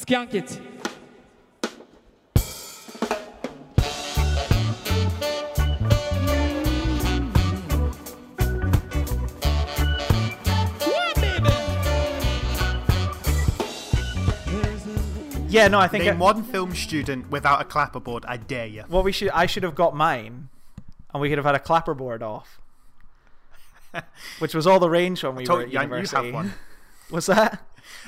Skunk it. Yeah, no, I think Name it- one film student without a clapperboard. I dare you. what we should I should have got mine, and we could have had a clapperboard off, which was all the range when we Told were at you, you university. have one. Was that?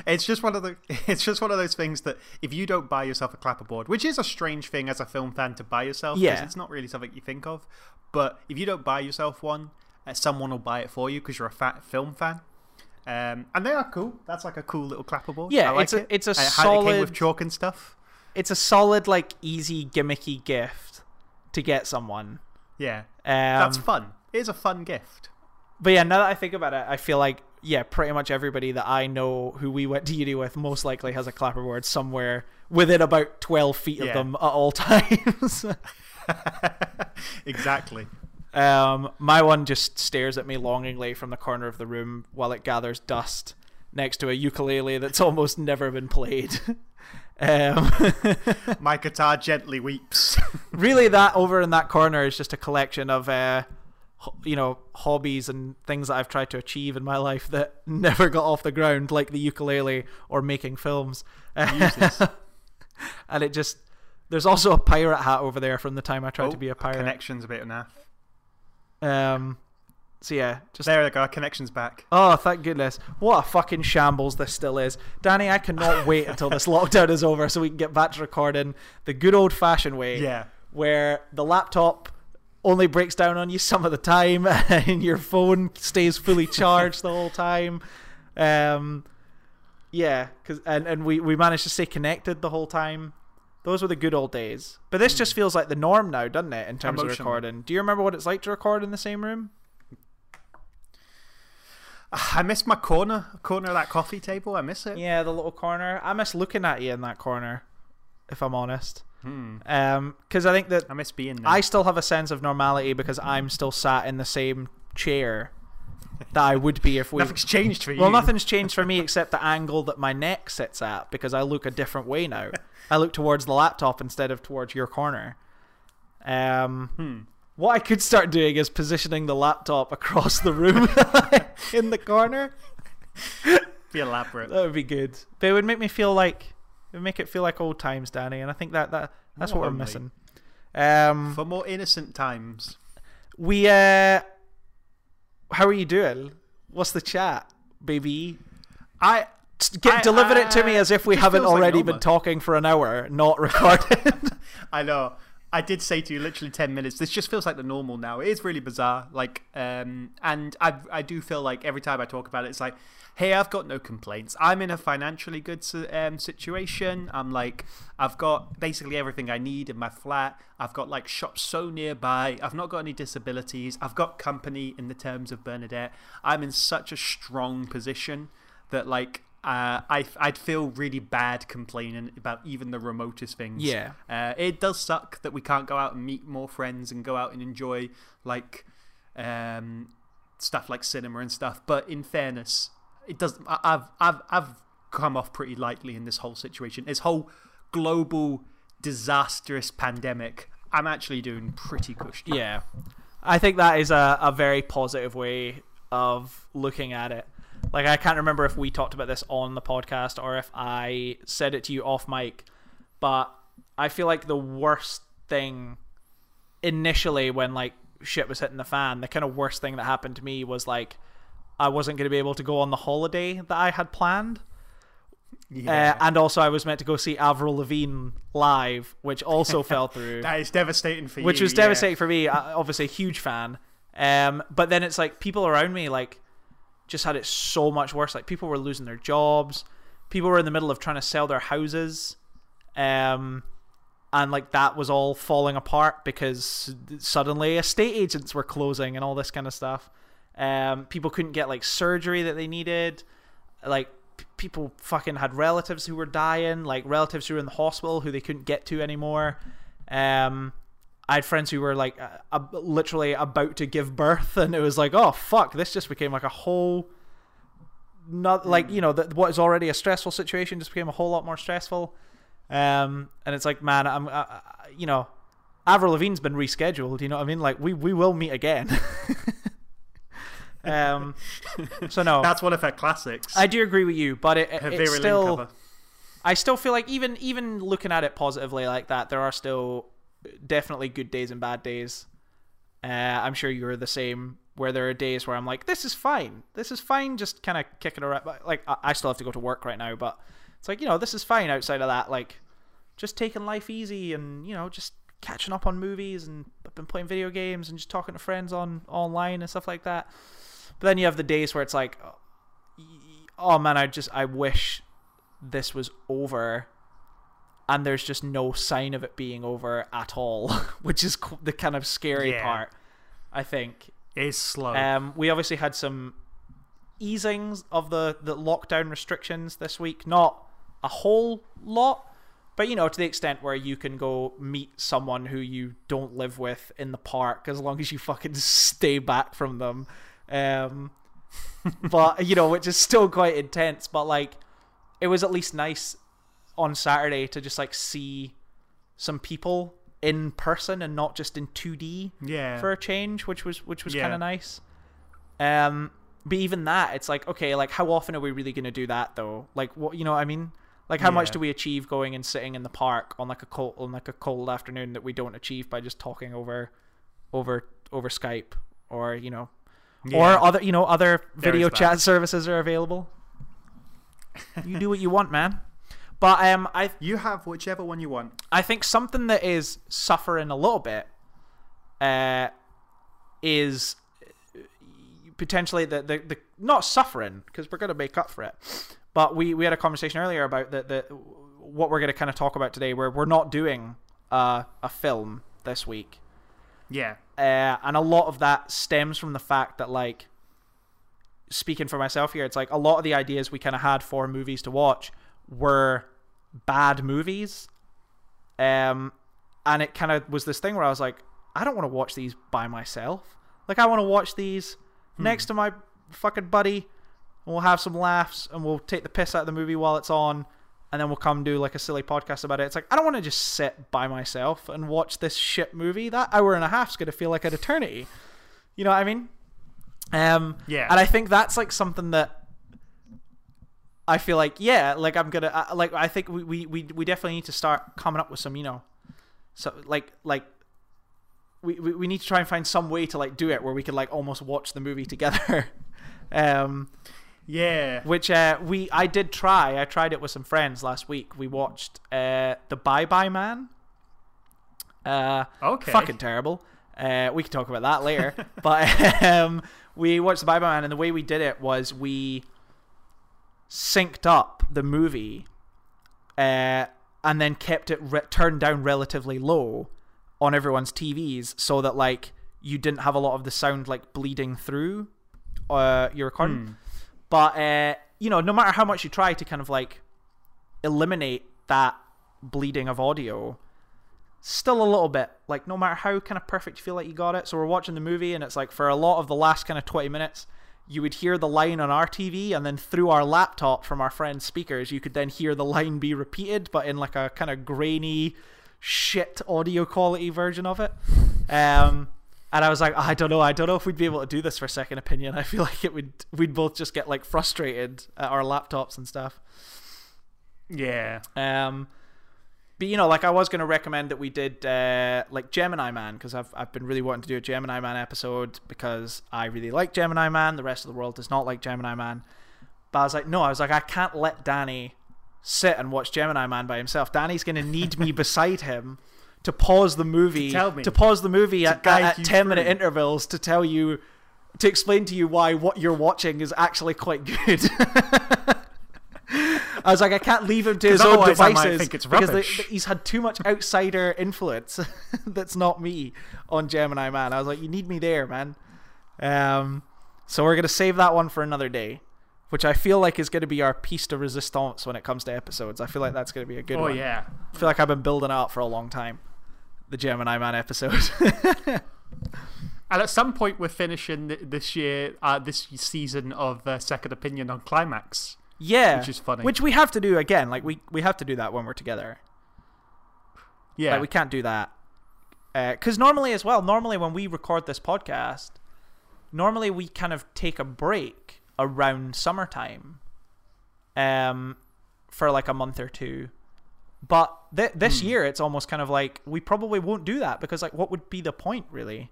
It's just one of the. It's just one of those things that if you don't buy yourself a clapperboard, which is a strange thing as a film fan to buy yourself, Yeah. it's not really something you think of. But if you don't buy yourself one, uh, someone will buy it for you because you're a fat film fan. Um, and they are cool. That's like a cool little clapperboard. Yeah, like it's a- it. it's a Uh, it came solid- with chalk and stuff. It's a solid, like, easy, gimmicky gift to get someone. Yeah, Um, that's fun. It is a fun gift. But yeah, now that I think about it, I feel like yeah, pretty much everybody that I know who we went to uni with most likely has a clapperboard somewhere within about twelve feet Yeah. of them at all times. exactly. um, my one just stares at me longingly from the corner of the room while it gathers dust next to a ukulele that's almost never been played. um, My guitar gently weeps. really, that over in that corner is just a collection of. Uh, you know, hobbies and things that I've tried to achieve in my life that never got off the ground, like the ukulele or making films. And it just there's also a pirate hat over there from the time I tried Oh, to be a pirate. Connection's a bit naff. Um, so yeah, just There we go. Our connection's back. oh, thank goodness! What a fucking shambles this still is, Danny. I cannot wait until this lockdown is over so we can get back to recording the good old fashioned way. Yeah. where the laptop only breaks down on you some of the time and your phone stays fully charged the whole time. Um, yeah, cause and and we we managed to stay connected the whole time. Those were the good old days. But this just feels like the norm now, doesn't it? In terms of recording. Do you remember what it's like to record in the same room? I miss my corner, corner of that coffee table. I miss it. Yeah, the little corner. I miss looking at you in that corner, if I'm honest. Hmm. Um, because I think that I miss being there. I still have a sense of normality because I'm still sat in the same chair that I would be if we. Nothing's changed for you. well, nothing's changed for me except the angle that my neck sits at because I look a different way now. I look towards the laptop instead of towards your corner. Um, Hmm. what I could start doing is positioning the laptop across the room in the corner. Be elaborate. That would be good. But it would make me feel like make it feel like old times, Danny, and I think that, that that's what we're missing. Um, For more innocent times. we uh, how are you doing? What's the chat, baby? I Get I- deliver it to me uh, as if we haven't like already been talking for an hour, not recorded. I know. I did say to you literally 10 minutes. This just feels like the normal now. It is really bizarre. Like, um, and I, I do feel like every time I talk about it, it's like, hey, I've got no complaints. I'm in a financially good um, situation. I'm like, I've got basically everything I need in my flat. I've got like shops so nearby. I've not got any disabilities. I've got company in the terms of Bernadette. I'm in such a strong position that like uh, I, I'd feel really bad complaining about even the remotest things. Yeah. Uh, it does suck that we can't go out and meet more friends and go out and enjoy like um, stuff like cinema and stuff. But in fairness, it does. I- I've I've I've come off pretty lightly in this whole situation. This whole global disastrous pandemic. I'm actually doing pretty cushy. yeah, I think that is a, a very positive way of looking at it. Like I can't remember if we talked about this on the podcast or if I said it to you off mic, but I feel like the worst thing initially when like shit was hitting the fan, the kind of worst thing that happened to me was like I wasn't going to be able to go on the holiday that I had planned. Yeah. Uh, and also, I was meant to go see Avril Lavigne live, which also fell through, that is devastating for you. which was yeah. devastating for me. I- Obviously, a huge fan. Um, but then it's like people around me like just had it so much worse. Like people were losing their jobs, people were in the middle of trying to sell their houses, um, and like that was all falling apart because suddenly estate agents were closing and all this kind of stuff. Um, people couldn't get like surgery that they needed. Like p- people fucking had relatives who were dying, like relatives who were in the hospital who they couldn't get to anymore. Um, I had friends who were like uh, uh, literally about to give birth, and it was like, oh fuck, this just became like a whole not like you know that what is already a stressful situation just became a whole lot more stressful. Um, and it's like, man, I'm, I, I, you know, Avril Lavigne's been rescheduled. You know what I mean? Like we we will meet again. um, so no, That's one of her classics. I do agree with you, but it, it it's still. cover. I still feel like even even looking at it positively like that, there are still definitely good days and bad days. Uh, I'm sure you're the same. Where there are days where I'm like, this is fine, this is fine, just kind of kicking around. Like I I still have to go to work right now, but it's like you know this is fine. Outside of that, like just taking life easy and you know just catching up on movies and I've been playing video games and just talking to friends on online and stuff like that. But then you have the days where it's like, oh man, I just I wish this was over and there's just no sign of it being over at all which is qu- the kind of scary Yeah. part i think It's slow. um, we obviously had some easings of the, the lockdown restrictions this week not a whole lot but you know to the extent where you can go meet someone who you don't live with in the park as long as you fucking stay back from them um, but you know which is still quite intense but like it was at least nice on Saturday to just like see some people in person and not just in 2D yeah. for a change, which was which was Yeah. kind of nice. Um, but even that, it's like okay, like how often are we really gonna do that though? Like what you know, what I mean, like how much do we achieve going and sitting in the park on like a cold on like a cold afternoon that we don't achieve by just talking over, over over Skype or you know, Yeah. or other you know other There video chat services are available. you do what you want, man. But um, I you have whichever one you want. I think something that is suffering a little bit uh, is potentially the, the, the not suffering because we're going to make up for it. But we, we had a conversation earlier about the, the what we're going to kind of talk about today, where we're not doing uh, a film this week, Yeah. uh, and a lot of that stems from the fact that like speaking for myself here, it's like a lot of the ideas we kind of had for movies to watch were bad movies. Um, and it kind of was this thing where I was like, I don't want to watch these by myself. Like, I want to watch these next to my fucking buddy, and we'll have some laughs, and we'll take the piss out of the movie while it's on, and then we'll come do like a silly podcast about it. It's like I don't want to just sit by myself and watch this shit movie. That hour and a half's gonna feel like an eternity. You know what I mean? Um, Yeah. And I think that's like something that I feel like, yeah, like I'm gonna, uh, like I think we, we, we, we definitely need to start coming up with some, you know, so like like we, we, we need to try and find some way to like do it where we can like almost watch the movie together. um, Yeah. which uh, we I did try. I tried it with some friends last week. We watched uh, the Bye Bye Man. Uh, Okay. fucking terrible. Uh, we can talk about that later. but um, we watched the Bye Bye Man, and the way we did it was we synced up the movie, uh, and then kept it re- turned down relatively low on everyone's TVs, so that like you didn't have a lot of the sound like bleeding through uh, your recording. Hmm. But uh, you know, no matter how much you try to kind of like eliminate that bleeding of audio, still a little bit like no matter how kind of perfect you feel like you got it. So we're watching the movie, and it's like for a lot of the last kind of twenty minutes, you would hear the line on our TV, and then through our laptop from our friend's speakers, you could then hear the line be repeated, but in like a kind of grainy, shit audio quality version of it. Um, and I was like, I don't know, I don't know if we'd be able to do this for second opinion. I feel like it would, we'd both just get like frustrated at our laptops and stuff. Yeah. Um, but you know, like I was going to recommend that we did uh, like Gemini Man because I've I've been really wanting to do a Gemini Man episode because I really like Gemini Man. The rest of the world does not like Gemini Man. But I was like, no, I was like, I can't let Danny sit and watch Gemini Man by himself. Danny's going to need me beside him to pause the movie, tell me. to pause the movie at, at you ten minute through. intervals to tell you, to explain to you why what you're watching is actually quite good. I was like, I can't leave him to his own devices think it's because they, they- he's had too much outsider influence that's not me on Gemini Man. I was like, you need me there, man. Um, so we're gonna save that one for another day, which I feel like is gonna be our piece de resistance when it comes to episodes. I feel like that's gonna be a good Oh one. yeah. I feel like I've been building up for a long time. The Gemini Man episode. And at some point, we're finishing this year, uh, this season of uh, Second Opinion on Climax. Yeah, Which is funny. Which we have to do again. Like we we have to do that when we're together. Yeah. Like we can't do that because normally as well. Normally when we record this podcast, normally we kind of take a break around summertime, um, for like a month or two. But th- this Hmm. year, it's almost kind of like we probably won't do that because like what would be the point really?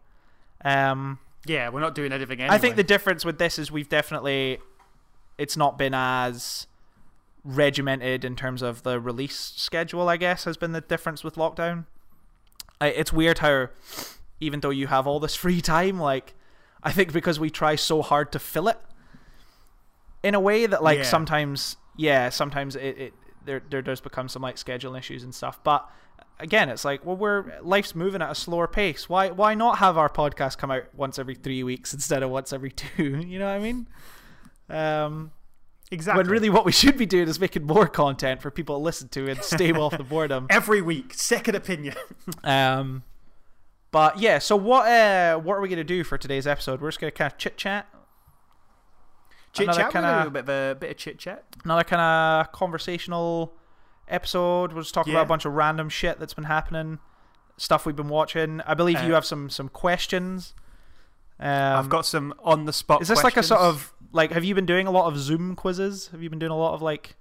Um, yeah, we're not doing anything anyway. I think the difference with this is we've definitely it's not been as regimented in terms of the release schedule. I guess has been the difference with lockdown. It's weird how even though you have all this free time, like I think because we try so hard to fill it in a way that like Yeah. sometimes yeah sometimes it, it there there does become some like schedule issues and stuff but again it's like well we're life's moving at a slower pace why why not have our podcast come out once every three weeks instead of once every two you know what i mean um exactly. when really what we should be doing is making more content for people to listen to and stay off the boredom every week, Second Opinion. um but yeah so what uh what are we gonna do for today's episode we're just gonna kind of chit chat chit chat. A bit of a bit of chit chat. another kind of conversational episode. We'll just talk about a bunch of random shit that's been happening, stuff we've been watching. I believe you Uh, have some some questions. Um, I've got some on the spot. Is this like a sort of like? Have you been doing a lot of Zoom quizzes? Have you been doing a lot of like?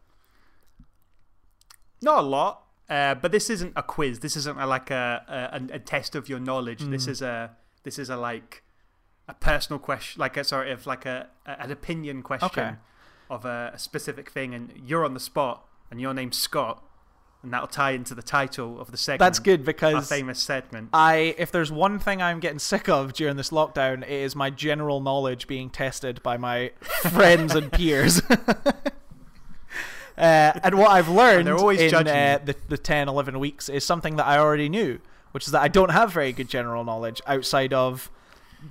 Not a lot, uh, but this isn't a quiz. This isn't a, like a, a a test of your knowledge. This Mm. is a this is a like a personal question, like a sort of like a, a an opinion question Okay. of a, a specific thing, and you're on the spot, and your name's Scott, and that'll tie into the title of the segment. That's good Our because famous segment. I, if there's one thing I'm getting sick of during this lockdown, it is my general knowledge being tested by my friends and peers. uh, and what I've learned in uh, the, the 10, 11 weeks is something that I already knew, which is that I don't have very good general knowledge outside of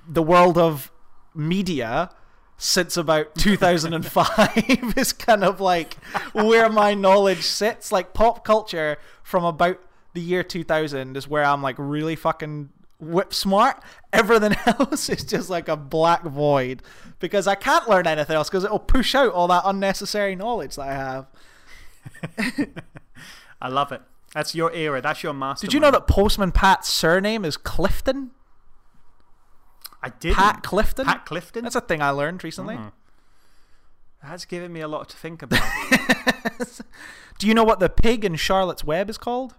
the world of media since about 2005 is kind of like where my knowledge sits like pop culture from about the year 2000 is where I'm like really fucking whip smart everything else is just like a black void because I can't learn anything else because it'll push out all that unnecessary knowledge that I have I love it. That's your era. That's your master. did you know that Postman Pat's surname is Clifton I did? Pat Clifton Pat Clifton. that's a thing I learned recently Mm. That's given me a lot to think about. do you know what the pig in Charlotte's Web is called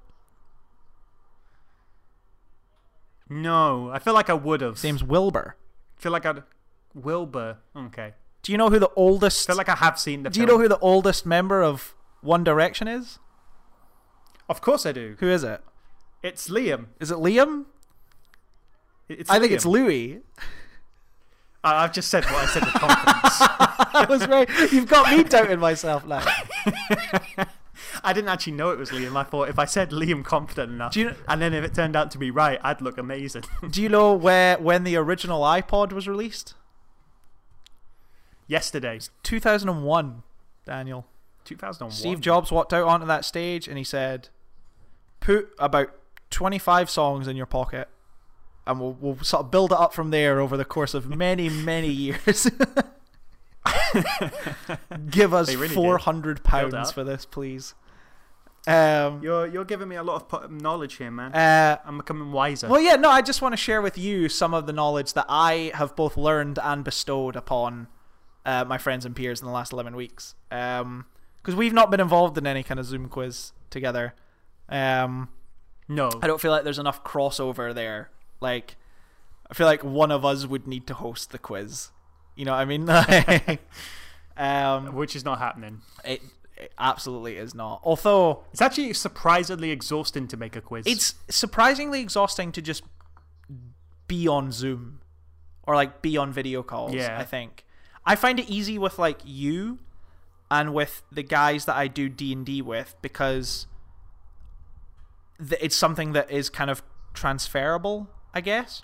no, I feel like I would have. his name's Wilbur feel like I'd Wilbur. Okay. Do you know who the oldest? feel like I have seen the. do you know who the oldest member of One Direction is? Of course I do. Who is it? It's Liam. Is it Liam? It's I think it's Louis. I've just said what I said with confidence. I was right. You've got me doubting myself now. I didn't actually know it was Liam. I thought if I said Liam confident enough, you- and then if it turned out to be right, I'd look amazing. Do you know where when the original iPod was released? Yesterday, 2001. Daniel. 2001. Steve Jobs walked out onto that stage and he said, "Put about 25 songs in your pocket." And we'll, we'll sort of build it up from there over the course of many, many years. Give us really four hundred pounds for this, please. Um, You're you're giving me a lot of knowledge here, man. uh, I'm becoming wiser. well, yeah, no, I just want to share with you some of the knowledge that I have both learned and bestowed upon uh, my friends and peers in the last 11 weeks. Because we've not been involved in any kind of Zoom quiz together. Um, no, I don't feel like there's enough crossover there. Like, I feel like one of us would need to host the quiz. You know what I mean? Um, which is not happening. it, it absolutely is not. Although It's actually surprisingly exhausting to make a quiz. it's surprisingly exhausting to just be on Zoom or like be on video calls. Yeah. I think I find it easy with like you and with the guys that I do D and D with because it's something that is kind of transferable, I guess.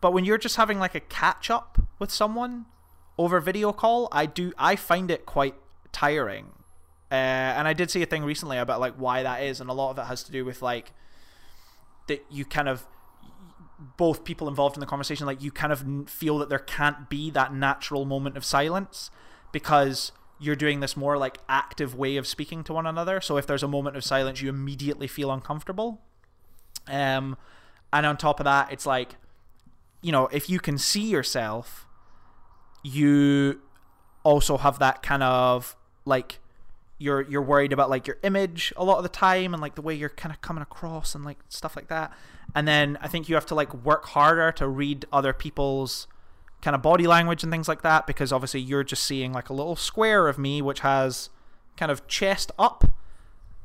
But when you're just having like a catch up with someone over video call, I do I find it quite tiring. Uh, and I did see a thing recently about like why that is, and a lot of it has to do with like that you kind of both people involved in the conversation like you kind of feel that there can't be that natural moment of silence because you're doing this more like active way of speaking to one another. So if there's a moment of silence, you immediately feel uncomfortable. Um, and on top of that, it's like, you know, if you can see yourself, you also have that kind of like you're you're worried about like your image a lot of the time and like the way you're kind of coming across and like stuff like that. And then I think you have to like work harder to read other people's kind of body language and things like that because obviously you're just seeing like a little square of me which has kind of chest up.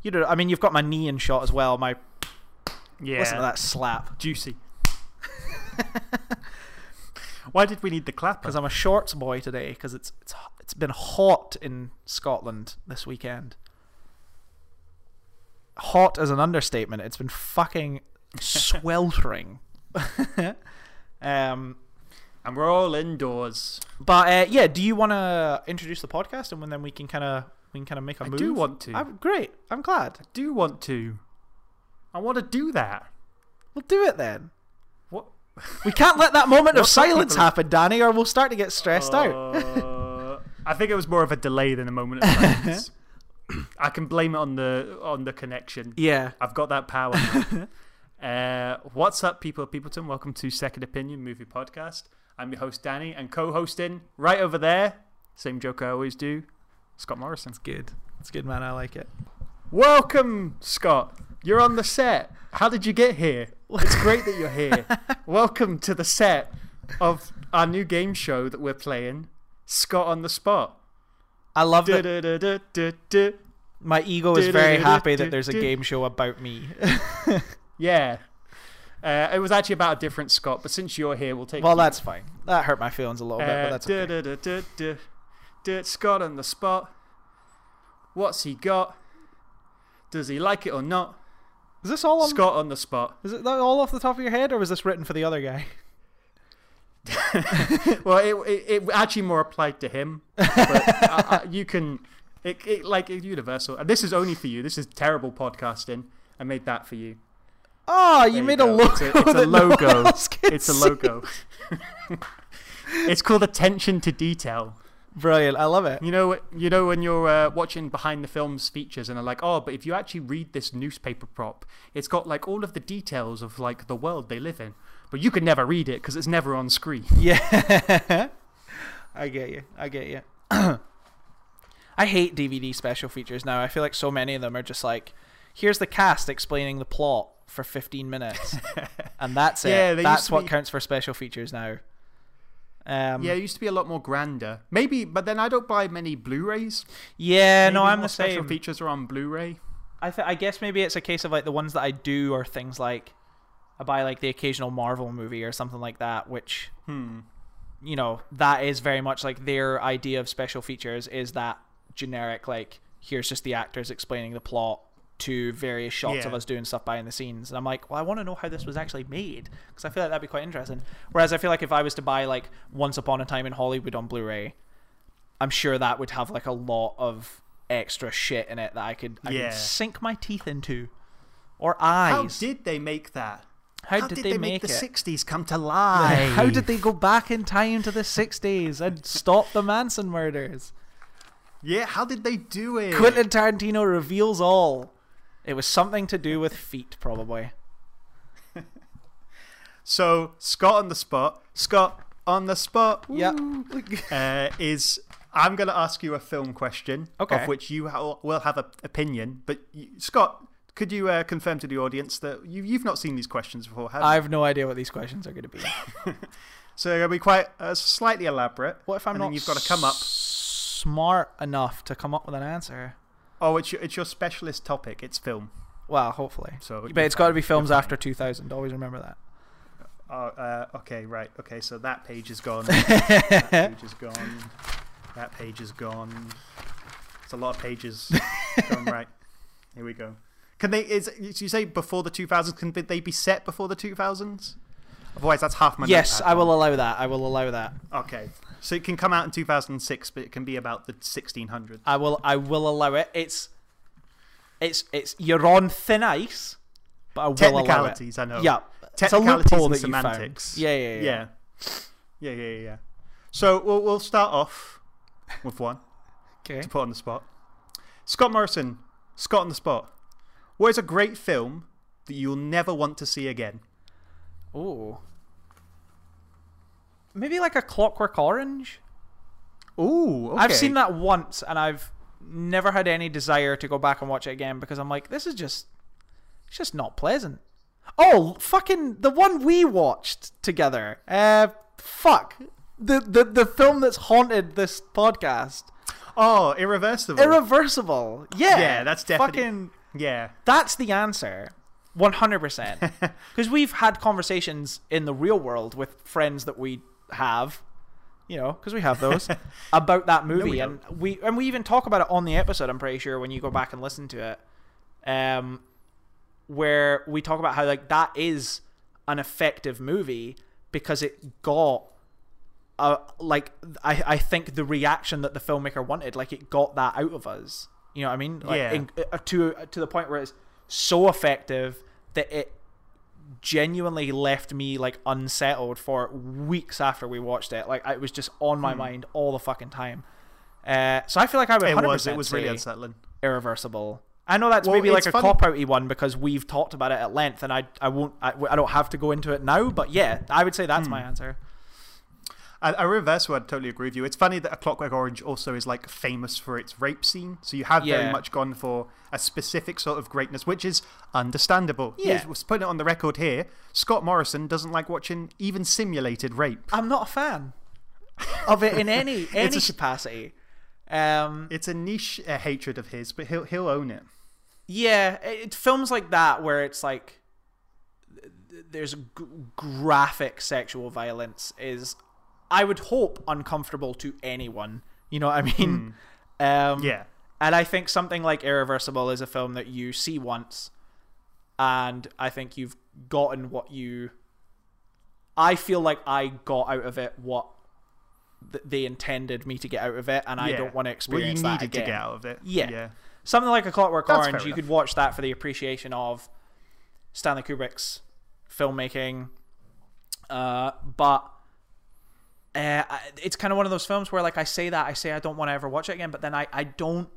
You know, I mean, you've got my knee in shot as well. My Yeah. listen to that slap Juicy. Why did we need the clap? because I'm a shorts boy today because it's it's it's been hot in Scotland this weekend. Hot as an understatement. It's been fucking sweltering. um, And we're all indoors. but uh, yeah, do you want to introduce the podcast and then we can kind of we can kind of make a I move? do want to. I'm, great. I'm glad. I do want to. I want to do that. We'll do it then. What? We can't let that moment of silence people- happen, Danny, or we'll start to get stressed out. Uh, I think it was more of a delay than a moment of silence. I can blame it on the on the connection. Yeah. I've got that power. uh, what's up, people of Peopleton? Welcome to Second Opinion Movie Podcast. I'm your host Danny, and co-hosting right over there, same joke I always do, Scott Morrison. It's good. It's good, man. I like it. Welcome, Scott. You're on the set. How did you get here? It's great that you're here. Welcome to the set of our new game show that we're playing, Scott on the Spot. I love Du-du-du-du-du-du. my ego is very happy that there's a game show about me. Yeah. Uh, it was actually about a different Scott, but since you're here, we'll take it. well, that's fine. That hurt my feelings a little bit, but Uh, that's okay. du-du-du-du-du. Scott on the spot. What's he got? Does he like it or not? Is this all on? Scott on the spot. Is it all off the top of your head, or was this written for the other guy? Well, it, it, it actually more applied to him, but uh, uh, you can, it, it like it's universal. And this is only for you. This is terrible podcasting. I made that for you. Oh, you There made you a logo. It's a- it's a no logo. can It's a logo. it's called attention to detail. Brilliant. I love it. You know, you know when you're uh, watching behind the films features and they're like, oh, but if you actually read this newspaper prop, it's got like all of the details of like the world they live in, but you can never read it because it's never on screen. Yeah. I get you. I get you. I hate DVD special features now. I feel like so many of them are just like, here's the cast explaining the plot for 15 minutes, and that's it. Yeah, they that's what be- counts for special features now. Um, yeah, it used to be a lot more grander. Maybe, but then I don't buy many Blu-rays. yeah. No, I'm the special same. features are on Blu-ray. I th- I guess maybe it's a case of like the ones that I do are things like I buy like the occasional Marvel movie or something like that, which Hmm. you know that is very much like their idea of special features is that generic like here's just the actors explaining the plot to various shots of us doing stuff behind the scenes and i'm like well i want to know how this was actually made because i feel like that'd be quite interesting whereas i feel like if i was to buy like once upon a time in hollywood on blu-ray i'm sure that would have like a lot of extra shit in it that i could, I Yeah. could sink my teeth into or eyes. How did they make that? how, did, they, make, the it '60s come to life? how did they go back in time to the 60s and stop the manson murders Yeah, how did they do it? Quentin Tarantino reveals all. It was something to do with feet, probably. So Scott on the spot. Scott on the spot. Yep. uh, is I'm going to ask you a film question, Okay. of which you ha- will have an opinion. But you, Scott, could you uh, confirm to the audience that you, you've not seen these questions before, have you? I have no idea what these questions are going to be. So they're going to be quite uh, slightly elaborate. What if I'm and not then you've got to come up. smart enough to come up with an answer? Oh, it's your, it's your specialist topic. It's film. Well, hopefully. So But it's got to be films after 2000. Always remember that. Oh, uh, okay, right. Okay, so that page is gone. that page is gone. That page is gone. It's a lot of pages. gone right. Here we go. Can they? Is you say before the 2000s? Can they be set before the 2000s? Otherwise, that's half my. yes, I will allow that. I will allow that. Okay, so it can come out in 2006, but it can be about the 1600s. I will. I will allow it. It's. It's. It's. You're on thin ice, but I will allow it. Technicalities, I know. Yeah. it's Technicalities loophole and that you found. semantics. Yeah, yeah, yeah. Yeah. Yeah, yeah, yeah. So we'll, we'll start off with one Okay. to put on the spot. Scott Morrison, Scott on the spot. What is a great film that you'll never want to see again? Ooh. Maybe like a Clockwork Orange. Ooh, I've seen that once, and I've never had any desire to go back and watch it again because I'm like, this is just, it's just not pleasant. Oh, fucking the one we watched together. Uh, fuck the the the film that's haunted this podcast. Oh, Irreversible. Irreversible. Yeah, Yeah, that's definitely- fucking. yeah. That's the answer. 100%. Because we've had conversations in the real world with friends that we have, you know, because we have those, about that movie. we and we and we even talk about it on the episode, I'm pretty sure, when you go back and listen to it. Um, where we talk about how, like, that is an effective movie because it got. Uh, like I, I think the reaction that the filmmaker wanted, like it got that out of us. You know what I mean? Like, Yeah. in- uh, to to the point where it's so effective that it genuinely left me like unsettled for weeks after we watched it. Like it was just on my mind all the fucking time. Uh, so I feel like I would. It was. It was really unsettling. irreversible. I know that's Well, maybe like a funny- cop outy one because we've talked about it at length, and I I won't I, I don't have to go into it now. But yeah, I would say that's Hmm. my answer. I, I reverse would totally agree with you. It's funny that A Clockwork Orange also is like famous for its rape scene. So you have Yeah. very much gone for a specific sort of greatness, which is understandable. Yeah. Here's- Let's it on the record here. Scott Morrison doesn't like watching even simulated rape. I'm not a fan of it in any any a capacity. Um, It's a niche uh, hatred of his, but he'll he'll own it. Yeah, it, films like that where it's like th- th- there's graphic sexual violence is, I would hope, uncomfortable to anyone. You know what I mean? Um, Yeah. And I think something like Irreversible is a film that you see once, and I think you've gotten what you. I feel like I got out of it what th- they intended me to get out of it, and I don't want to experience Well, you that needed to get out of it. Yeah. Yeah. Something like a Clockwork That's Orange, you could watch that for the appreciation of Stanley Kubrick's filmmaking. Uh, but uh, it's kind of one of those films where, like, I say that, I say I don't want to ever watch it again, but then I, I don't.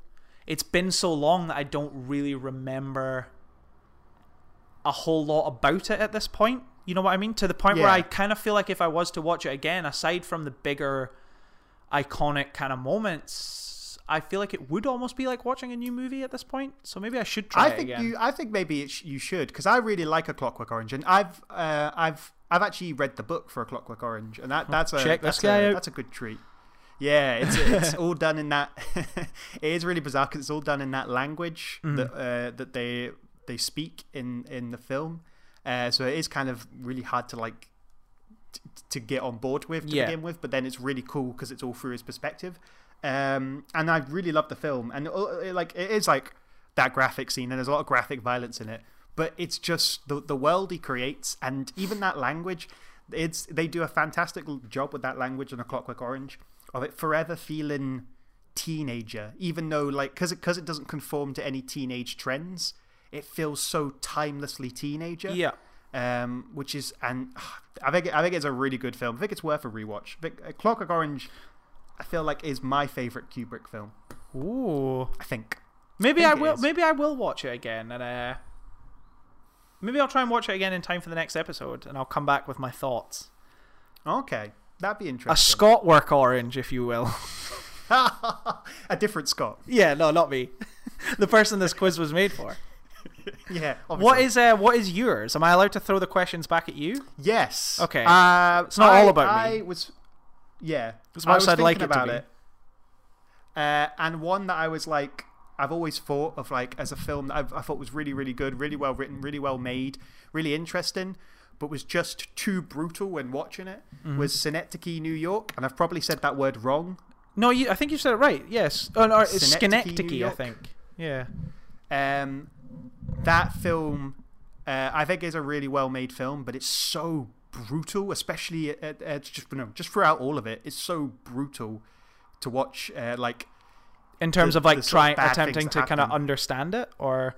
It's been so long that I don't really remember a whole lot about it at this point. You know what I mean? To the point where I kind of feel like if I was to watch it again, aside from the bigger, iconic kind of moments, I feel like it would almost be like watching a new movie at this point. So maybe I should try I think again. you. I think maybe sh- you should because I really like a Clockwork Orange, and I've uh, I've I've actually read the book for a Clockwork Orange, and that that's a that's a. That's a good treat. Yeah, it's it's all done in that. it is really bizarre because it's all done in that language Mm. that uh, that they they speak in in the film. Uh, so it is kind of really hard to like t- to get on board with to Yeah. begin with, but then it's really cool because it's all through his perspective. Um, and I really love the film, and uh, like it is like that graphic scene, and there's a lot of graphic violence in it. But it's just the the world he creates, and even that language. It's they do a fantastic job with that language in A Clockwork Orange of it forever feeling teenager, even though like because it because it doesn't conform to any teenage trends. It feels so timelessly teenager yeah. um, which is and I think I think it's a really good film. I think it's worth a rewatch. I think, uh, Clockwork Orange, I feel like is my favorite Kubrick film. Ooh. I think. Maybe think I will. Maybe I will watch it again, and uh, maybe I'll try and watch it again in time for the next episode, and I'll come back with my thoughts. Okay, that'd be interesting. A. Scott work orange, if you will. a different Scott. yeah, no, not me. the person this quiz was made for. Yeah. What obviously. is uh, what is yours? Am I allowed to throw the questions back at you? Yes. Okay. Uh, It's not I- all about I me. was. Yeah. As I much as I'd like it about it. Uh, and one that I was like, I've always thought of like as a film that I've, I thought was really, really good, really well written, really well made, really interesting, but was just too brutal when watching it. Mm-hmm. Was Synecdoche, New York, and I've probably said that word wrong. No, you. I think you said it right. Yes. Oh, no, it's Synecdoche, I think. Yeah. Um, that film, uh, I think, is a really well made film, but it's so brutal, especially at, at just no, just throughout all of it. It's so brutal to watch. Uh, like In terms The- of like the sort of trying, attempting to kind of understand it, or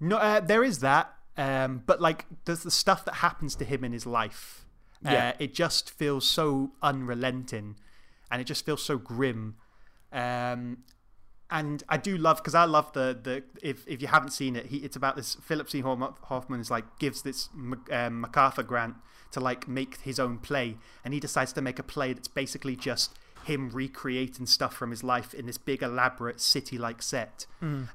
no, uh, there is that. Um, but like there's the stuff that happens to him in his life. Yeah. Uh, it just feels so unrelenting, and it just feels so grim. Um, and I do love because I love the the if if you haven't seen it, he it's about this Philip Seymour Hoffman is like gives this um, MacArthur grant to like make his own play, and he decides to make a play that's basically just him recreating stuff from his life in this big elaborate city like set.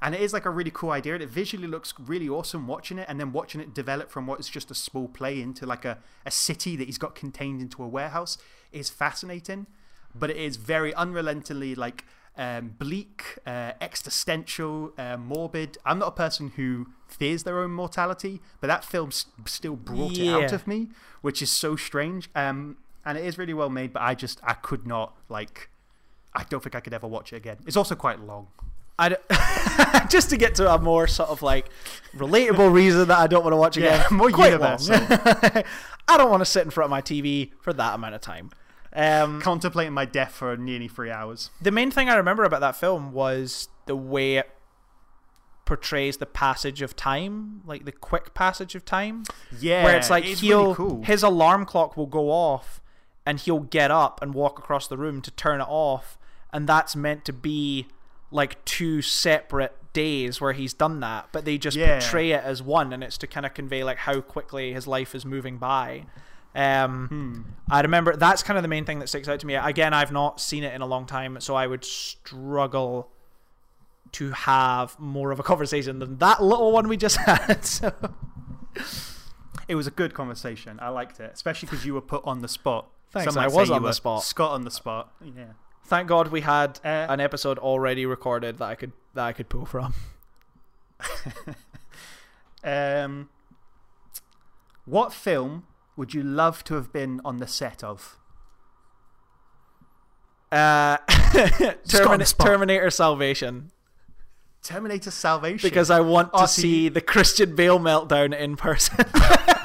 And it is like a really cool idea. and It visually looks really awesome watching it, and then watching it develop from what is just a small play into like a, a city that he's got contained into a warehouse is fascinating. But it is very unrelentingly like um, bleak, uh, existential, uh, morbid. I'm not a person who fears their own mortality, but that film s- still brought it out of me, which is so strange. Um, and it is really well made, but I just I could not like. I don't think I could ever watch it again. It's also quite long. I just to get to a more sort of like relatable reason that I don't want to watch again. Yeah, more quite universal. long. I don't want to sit in front of my TV for that amount of time. Um, Contemplating my death for nearly three hours. the main thing I remember about that film was the way it portrays the passage of time, like the quick passage of time, Yeah, where it's like it's he'll really cool. his alarm clock will go off and he'll get up and walk across the room to turn it off, and that's meant to be like two separate days where he's done that, but they just Yeah. portray it as one, and it's to kind of convey like how quickly his life is moving by. Um, Hmm. I remember that's kind of the main thing that sticks out to me. Again, I've not seen it in a long time, so I would struggle to have more of a conversation than that little one we just had. So. It was a good conversation. I liked it, especially because you were put on the spot. Thanks, I was on the spot. Scott on the spot. Yeah. Thank God we had Uh, an episode already recorded that I could that I could pull from. Um, what film would you love to have been on the set of? Uh, Termin- Terminator Salvation Terminator Salvation. because I want to Oh, see see- the Christian Bale meltdown in person.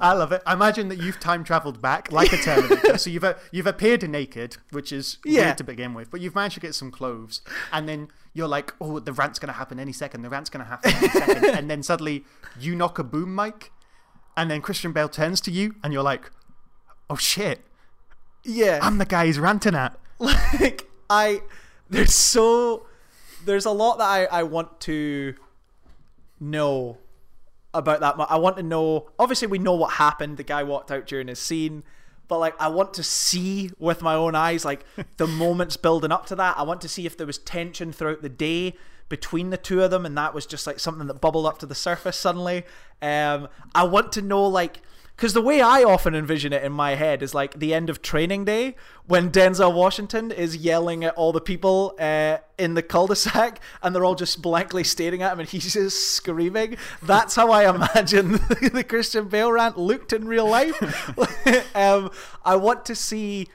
I love it. I imagine that you've time traveled back like a Terminator. so you've uh, you've appeared naked, which is Yeah. weird to begin with, but you've managed to get some clothes, and then you're like, "Oh, the rant's gonna happen any second. The rant's gonna happen any second. and then suddenly you knock a boom mic, and then Christian Bale turns to you, and you're like, "Oh shit, yeah, I'm the guy he's ranting at." like I there's so there's a lot that I I want to know about that. I want to know. Obviously, we know what happened. The guy walked out during his scene, but like I want to see with my own eyes, like the moments building up to that. I want to see if there was tension throughout the day between the two of them, and that was just like something that bubbled up to the surface suddenly. Um, I want to know like. Because the way I often envision it in my head is like the end of training day when Denzel Washington is yelling at all the people uh, in the cul-de-sac and they're all just blankly staring at him and he's just screaming. That's how I imagine the Christian Bale rant looked in real life. um, I want to see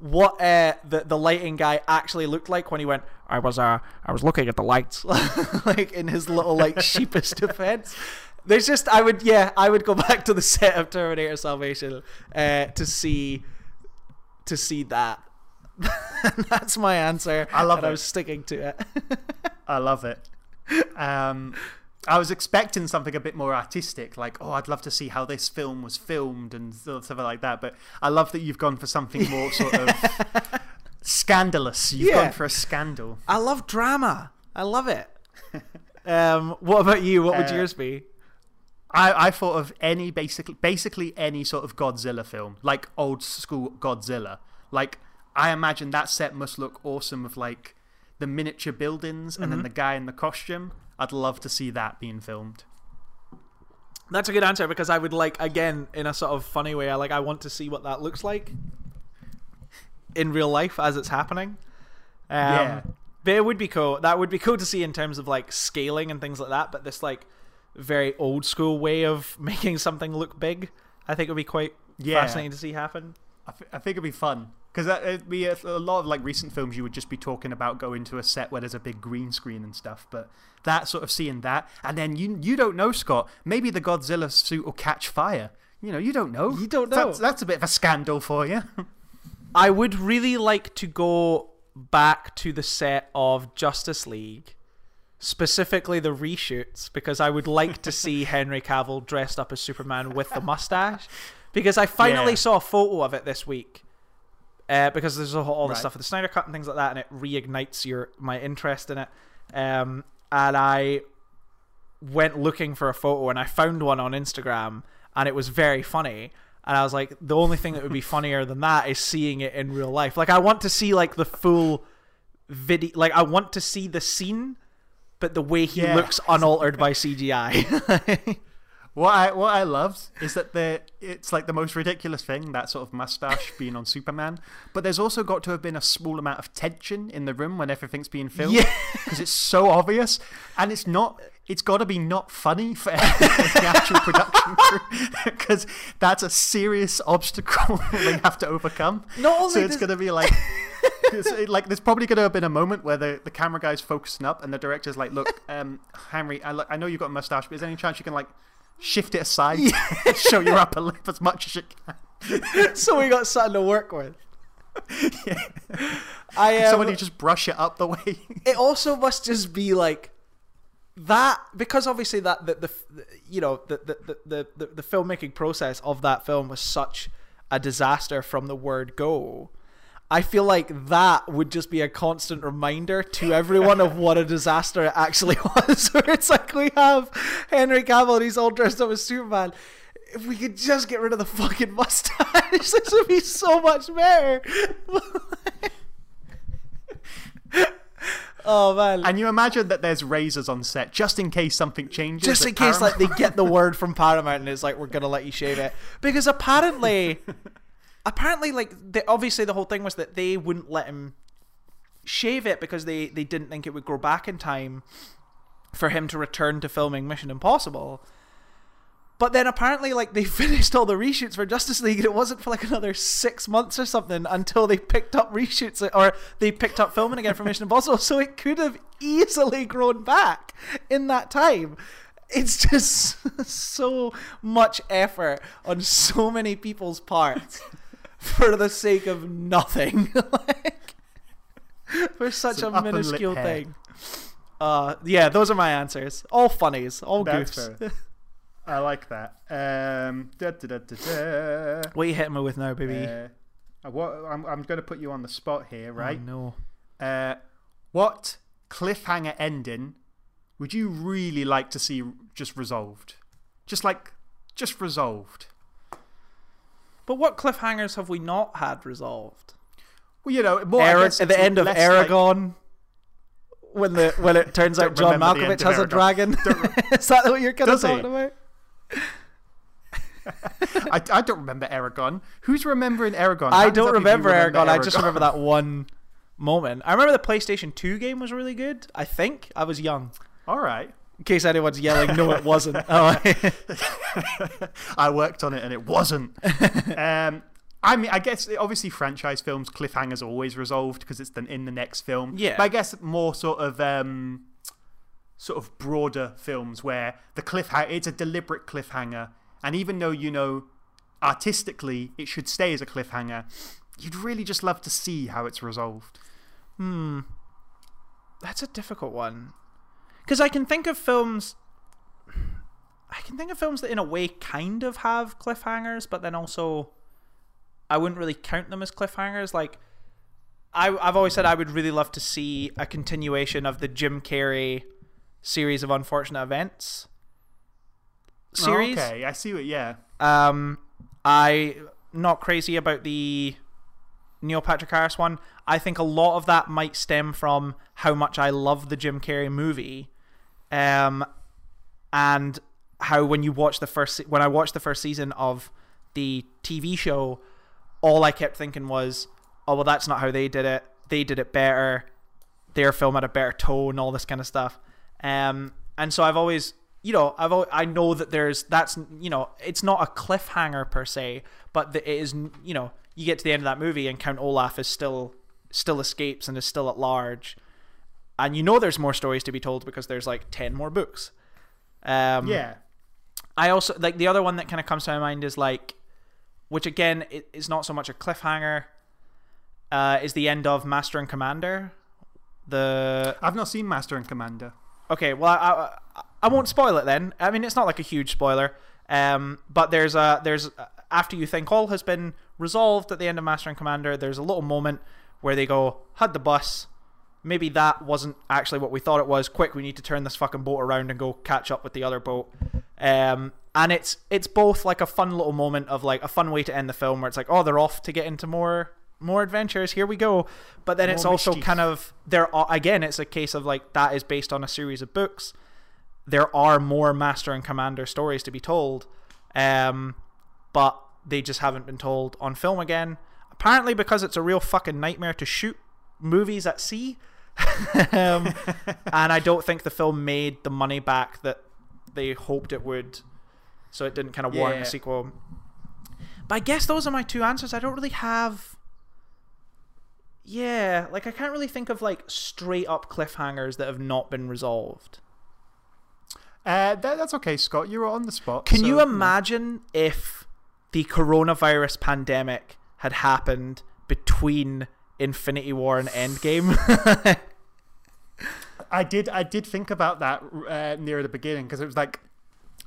what uh, the the lighting guy actually looked like when he went. I was uh I was looking at the lights, like in his little like sheepish defense. There's just I would yeah I would go back to the set of Terminator Salvation uh, to see to see that. That's my answer. I love and it. I'm sticking to it. I love it. Um, I was expecting something a bit more artistic, like, oh, I'd love to see how this film was filmed and stuff like that. But I love that you've gone for something more sort of scandalous. You've Yeah. gone for a scandal. I love drama. I love it. um, what about you? What would Uh, yours be? I, I thought of any basically basically any sort of Godzilla film, like old school Godzilla. Like I imagine that set must look awesome with like the miniature buildings and then the guy in the costume. I'd love to see that being filmed. That's a good answer because I would like again in a sort of funny way. I like I want to see what that looks like in real life as it's happening. Um, Yeah. but it would be cool. That would be cool to see in terms of like scaling and things like that. But this like very old school way of making something look big, I think it would be quite Yeah. fascinating to see happen. I, th- I think it'd be fun because it'd be a, a lot of like recent films. You would just be talking about going to a set where there's a big green screen and stuff. But that sort of seeing that, and then you you don't know, Scott. Maybe the Godzilla suit will catch fire. You know, you don't know. You don't know. That's, that's a bit of a scandal for you. I would really like to go back to the set of Justice League specifically the reshoots, because I would like to see Henry Cavill dressed up as Superman with the mustache. Because I finally Yeah. saw a photo of it this week. Uh, because there's all the Right. stuff with the Snyder Cut and things like that, and it reignites your my interest in it. Um, and I went looking for a photo, and I found one on Instagram, and it was very funny. And I was like, the only thing that would be funnier than that is seeing it in real life. Like, I want to see like the full video. Like, I want to see the scene, but the way he Yeah. looks unaltered by CGI. What I what I loved is that the it's like the most ridiculous thing that sort of mustache being on Superman, but there's also got to have been a small amount of tension in the room when everything's being filmed Yeah. because it's so obvious and it's not. It's got to be not funny for the actual production crew because that's a serious obstacle they have to overcome. Not only so it's does- going to be like. Like there's probably going to have been a moment where the, the camera guy's focusing up and the director's like, "Look, um, Henry, I, I know you've got a mustache, but is there any chance you can like shift it aside, show your upper lip as much as you can?" so we got something to work with. Yeah. I um, Somebody just brush it up the way. it also must just be like that because obviously that the, the, the you know the the, the the the filmmaking process of that film was such a disaster from the word go i feel like that would just be a constant reminder to everyone of what a disaster it actually was. Where it's like we have henry cavill and he's all dressed up as superman. If we could just get rid of the fucking mustache this would be so much better. Oh man. And you imagine that there's razors on set just in case something changes. just in case like they get the word from Paramount and it's like we're gonna let you shave it. Because apparently apparently like obviously the whole thing was that they wouldn't let him shave it because they they didn't think it would grow back in time for him to return to filming Mission Impossible. But then apparently, like they finished all the reshoots for Justice League, and it wasn't for like another six months or something until they picked up reshoots or they picked up filming again for Mission Impossible. So it could have easily grown back in that time. It's just so much effort on so many people's parts for the sake of nothing. like, for such Some a minuscule thing. Uh, yeah, those are my answers. All funnies, all That's goofs. fair. I like that. Um, da, da, da. What are you hitting me with now, baby? Uh, uh, what, I'm, I'm going to put you on the spot here, right? Oh, no. Uh, what cliffhanger ending would you really like to see just resolved? Just like, just resolved. But what cliffhangers have we not had resolved? Well, you know, more Ara- at the end of less like- Eragon, when the when it turns out John remember Malkovich has a dragon. Is that what you're kind of Does he? about? I, I don't remember Eragon. Who's remembering Eragon? I don't you remember Eragon. I just remember that one moment. I remember the PlayStation 2 game was really good. I think I was young. All right. In case anyone's yelling, no, it wasn't. Oh, I worked on it and it wasn't. um, I mean, I guess obviously franchise films cliffhangers are always resolved because it's then in the next film. Yeah. But I guess more sort of um, sort of broader films where the cliffhanger it's a deliberate cliffhanger, and even though you know artistically it should stay as a cliffhanger, you'd really just love to see how it's resolved. Hmm. That's a difficult one. Because I can think of films. I can think of films that, in a way, kind of have cliffhangers, but then also, I wouldn't really count them as cliffhangers. Like, I, I've always said I would really love to see a continuation of the Jim Carrey series of unfortunate events series. Okay, I see what. Yeah. Um, I not crazy about the Neil Patrick Harris one. I think a lot of that might stem from how much I love the Jim Carrey movie, um, and how when you watch the first when I watched the first season of the TV show, all I kept thinking was, oh well, that's not how they did it. They did it better. Their film had a better tone, all this kind of stuff. Um, and so I've always, you know, I've always, I know that there's that's you know, it's not a cliffhanger per se, but the, it is, you know, you get to the end of that movie and Count Olaf is still still escapes and is still at large, and you know there's more stories to be told because there's like ten more books. Um, Yeah. I also like the other one that kind of comes to my mind is like, which again i- is not so much a cliffhanger. Uh, is the end of Master and Commander, the I've not seen Master and Commander. Okay, well, I, I, I won't spoil it then. I mean, it's not like a huge spoiler. Um, but there's a there's after you think all has been resolved at the end of Master and Commander, there's a little moment where they go, "Had the bus." Maybe that wasn't actually what we thought it was. Quick, we need to turn this fucking boat around and go catch up with the other boat. Um, and it's it's both like a fun little moment of like a fun way to end the film where it's like, oh, they're off to get into more more adventures. Here we go. But then More it's also mischief. kind of there are again, it's a case of like that is based on a series of books. There are more Master and Commander stories to be told, um, but they just haven't been told on film again. Apparently, because it's a real fucking nightmare to shoot movies at sea. Um, and I don't think the film made the money back that they hoped it would, so it didn't kind of warrant Yeah. a sequel. But I guess those are my two answers. I don't really have. Yeah, like I can't really think of like straight up cliffhangers that have not been resolved. Uh, that, that's okay, Scott. You were on the spot. Can so, you imagine if the coronavirus pandemic had happened between Infinity War and Endgame? I did. I did think about that uh, near the beginning because it was like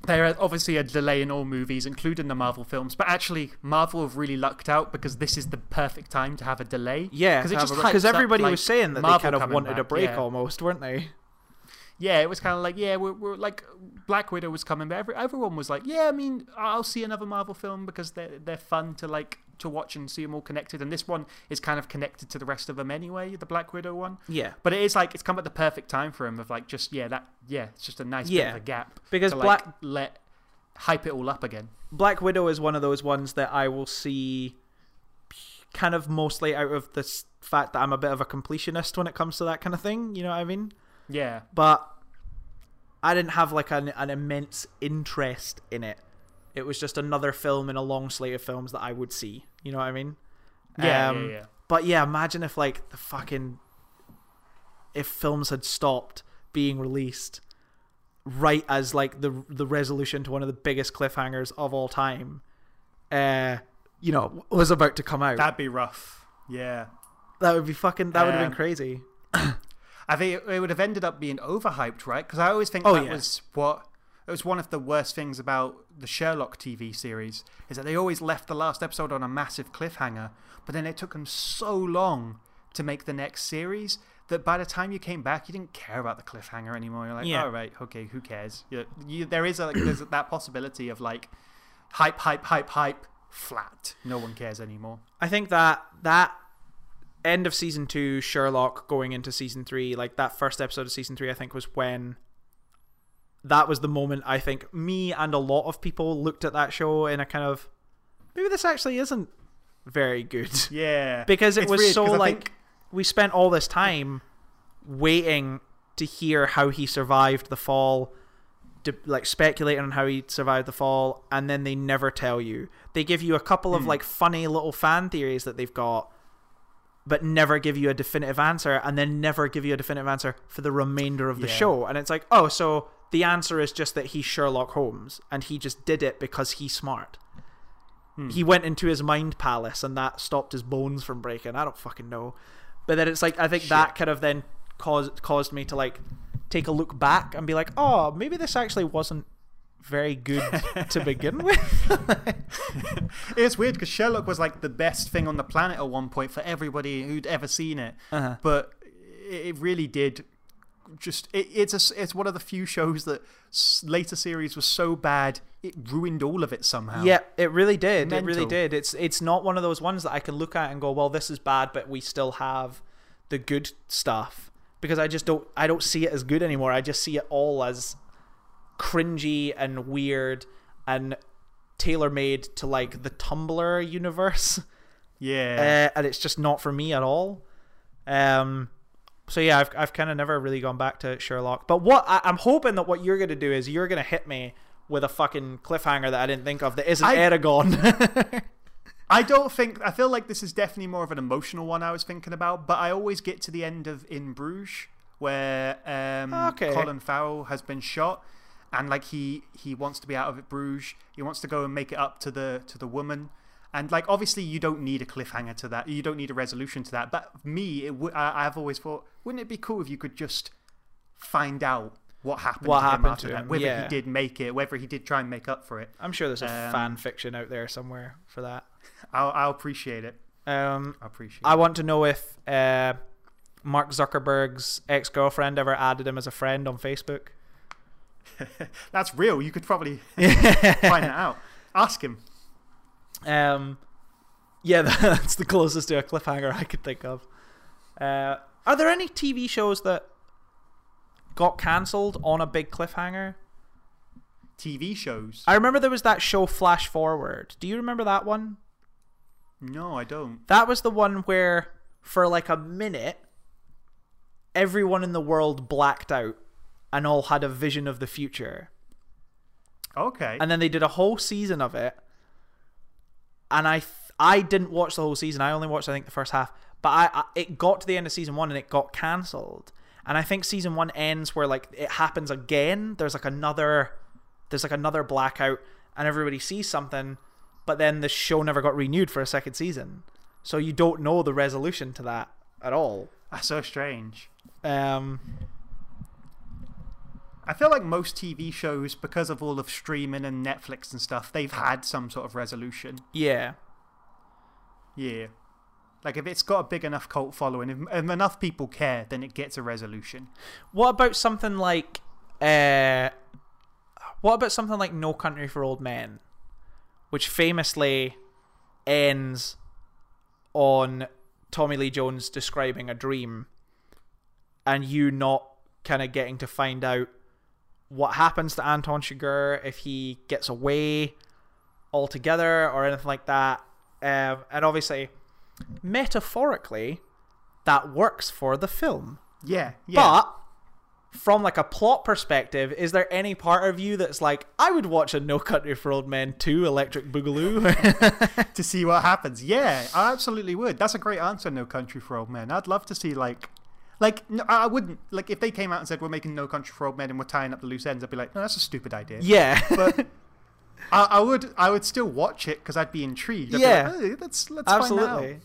there are obviously a delay in all movies, including the Marvel films. But actually, Marvel have really lucked out because this is the perfect time to have a delay. yeah, because it just because hypes up, everybody like, was saying that Marvel they kind of wanted a break yeah. almost, weren't they? Yeah, it was kind of like yeah, we're, we're like Black Widow was coming, but every, everyone was like, yeah, I mean, I'll see another Marvel film because they're they're fun to like to watch and see them all connected. And this one is kind of connected to the rest of them anyway, the Black Widow one. Yeah, But it is like it's come at the perfect time for him of like just yeah that yeah it's just a nice bit of a gap because to Black like let hype it all up again. Black Widow is one of those ones that I will see kind of mostly out of this fact that I'm a bit of a completionist when it comes to that kind of thing. You know what I mean? Yeah, But I didn't have like an, an immense interest in it. It was just another film in a long slate of films that I would see. You know what I mean? yeah, Um, yeah, yeah. But yeah, imagine if like the fucking if films had stopped being released right as like the the resolution to one of the biggest cliffhangers of all time uh you know was about to come out. That'd be rough. Yeah, that would be fucking that would have been Um, crazy. I think it, it would have ended up being overhyped, right? Because I always think Oh, that yeah. was what it was one of the worst things about the Sherlock TV series is that they always left the last episode on a massive cliffhanger, but then it took them so long to make the next series that by the time you came back, you didn't care about the cliffhanger anymore. You're like, Yeah. all right, okay, who cares? You, you, there is a, like, there's that possibility of like hype, hype, hype, hype, flat. No one cares anymore. I think that that end of season two, Sherlock going into season three, like that first episode of season three, I think was when that was the moment I think me and a lot of people looked at that show in a kind of maybe this actually isn't very good Yeah, because it It's was weird, so like think- we spent all this time waiting to hear how he survived the fall to, like speculating on how he survived the fall and then they never tell you they give you a couple of Hmm. like funny little fan theories that they've got but never give you a definitive answer and then never give you a definitive answer for the remainder of the Yeah. show and it's like oh so the answer is just that he's Sherlock Holmes and he just did it because he's smart Hmm. he went into his mind palace and that stopped his bones from breaking. I don't fucking know. But then it's like I think that kind of then caused caused me to like take a look back and be like, oh, maybe this actually wasn't very good to begin with. It's weird because Sherlock was like the best thing on the planet at one point for everybody who'd ever seen it, Uh-huh. but it really did. Just it, it's a it's one of the few shows that later series was so bad it ruined all of it somehow. Yeah, it really did. It really did. It's it's not one of those ones that I can look at and go, well, this is bad, but we still have the good stuff because I just don't I don't see it as good anymore. I just see it all as cringy and weird and tailor made to like the Tumblr universe. yeah. uh, and it's just not for me at all. Um, so yeah, I've I've kind of never really gone back to Sherlock. But what I, I'm hoping that what you're gonna do is you're gonna hit me with a fucking cliffhanger that I didn't think of that isn't I- Eragon. I don't think I feel like this is definitely more of an emotional one I was thinking about, but I always get to the end of In Bruges where um, Okay. Colin Farrell has been shot, and like he he wants to be out of it, Bruges. He wants to go and make it up to the to the woman, and like obviously you don't need a cliffhanger to that. You don't need a resolution to that. But me, it w- I, I've always thought, wouldn't it be cool if you could just find out what happened What to him happened after to that, him, whether yeah. he did make it, whether he did try and make up for it. I'm sure there's a Um, fan fiction out there somewhere for that. I'll, I'll appreciate it. Um, I appreciate. I want to know if uh, Mark Zuckerberg's ex girlfriend ever added him as a friend on Facebook. That's real. You could probably find that out. Ask him. Um, yeah, that's the closest to a cliffhanger I could think of. Uh, are there any TV shows that got cancelled on a big cliffhanger? TV shows. I remember there was that show Flash Forward. Do you remember that one? no, I don't. That was the one where, for like a minute, everyone in the world blacked out and all had a vision of the future. Okay. and then they did a whole season of it and i th- i didn't watch the whole season. I only watched i think the first half. But I, I it got to the end of season one and it got cancelled. And i think season one ends where like it happens again. There's like another there's like another blackout and everybody sees something but then the show never got renewed for a second season. So you don't know the resolution to that at all. That's so strange. um I feel like most TV shows, because of all of streaming and Netflix and stuff, they've had some sort of resolution. yeah Yeah. Like if it's got a big enough cult following, if, if enough people care, then it gets a resolution. What about something like uh what about something like No Country for Old Men, which famously ends on Tommy Lee Jones describing a dream and you not kind of getting to find out what happens to Anton Chigurh if he gets away altogether or anything like that. Um, and obviously, metaphorically, that works for the film. Yeah, yeah. But from like a plot perspective, is there any part of you that's like, I would watch a No Country for Old Men 2 Electric Boogaloo? to see what happens. Yeah, I absolutely would. That's a great answer. No Country for Old Men. I'd love to see like, like no, I wouldn't like if they came out and said we're making No Country for Old Men and we're tying up the loose ends. I'd be like, no, that's a stupid idea. yeah. But I, I would, I would still watch it because I'd be intrigued. I'd be Yeah. like, hey, let's let's find Absolutely.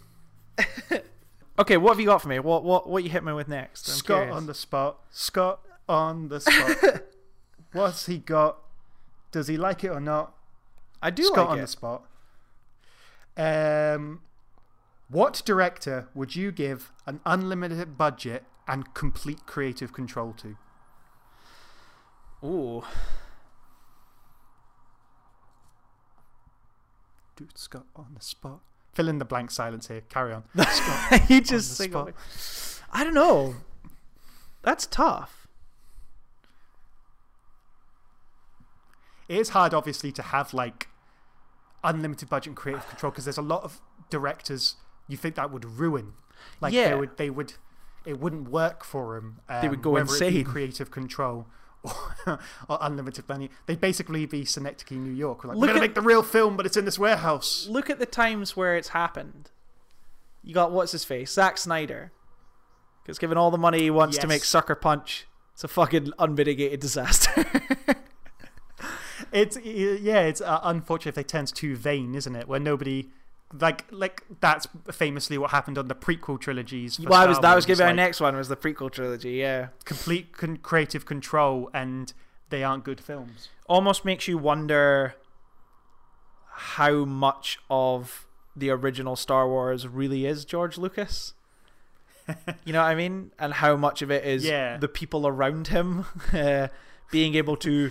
out. okay, what have you got for me? What what what you hit me with next? I'm Scott curious. on the spot. Scott on the spot. What's he got? Does he like it or not? I do Scott like on it. the spot. Um, what director would you give an unlimited budget and complete creative control to? Ooh. Dude, Scott on the spot. Fill in the blank silence here. Carry on. you just spot. I don't know. That's tough. It is hard, obviously, to have like unlimited budget and creative control because there's a lot of directors you think that would ruin. Like Yeah. they would, they would, it wouldn't work for them. Um, They would go whether it be insane. creative control or, or unlimited money. They'd basically be Synecdoche, New York. We're like, Look we're gonna at- make the real film, but it's in this warehouse. Look at the times where it's happened. You got what's his face, Zack Snyder, because given all the money he wants to make Sucker Punch, it's a fucking unmitigated disaster. It's yeah, it's uh, unfortunate if they turns too vain, isn't it? Where nobody. Like, like that's famously what happened on the prequel trilogies. well, I was that was gonna be our next one was the prequel trilogy. Yeah, complete con- creative control and they aren't good films. almost makes you wonder how much of the original Star Wars really is George Lucas. you know what I mean? And how much of it is Yeah. the people around him uh, being able to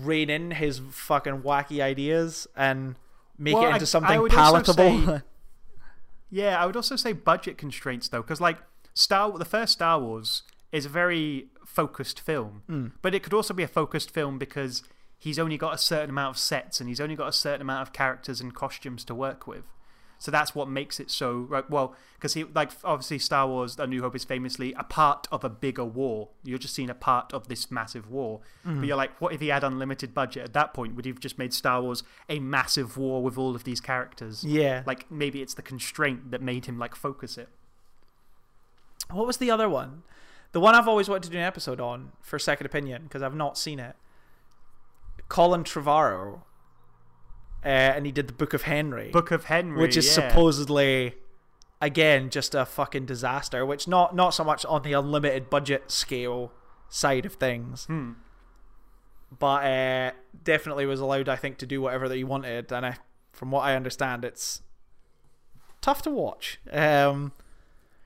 rein in his fucking wacky ideas and make Well, it into something palatable. say- Yeah, I would also say budget constraints though, because like Star, the first Star Wars is a very focused film, Mm. but it could also be a focused film because he's only got a certain amount of sets and he's only got a certain amount of characters and costumes to work with. So that's what makes it so right. Well, because he like obviously Star Wars: A New Hope is famously a part of a bigger war. You're just seeing a part of this massive war. But mm-hmm. you're like, what if he had unlimited budget? At that point, would he have just made Star Wars a massive war with all of these characters? yeah. Like maybe it's the constraint that made him like focus it. What was the other one? The one I've always wanted to do an episode on for Second Opinion because I've not seen it. Colin Trevorrow, uh, and he did the Book of Henry, Book of Henry, which is yeah. supposedly, again, just a fucking disaster. Which not not so much on the unlimited budget scale side of things. Hmm. But uh, definitely was allowed, I think, to do whatever that he wanted. And I, from what I understand, it's tough to watch. Um,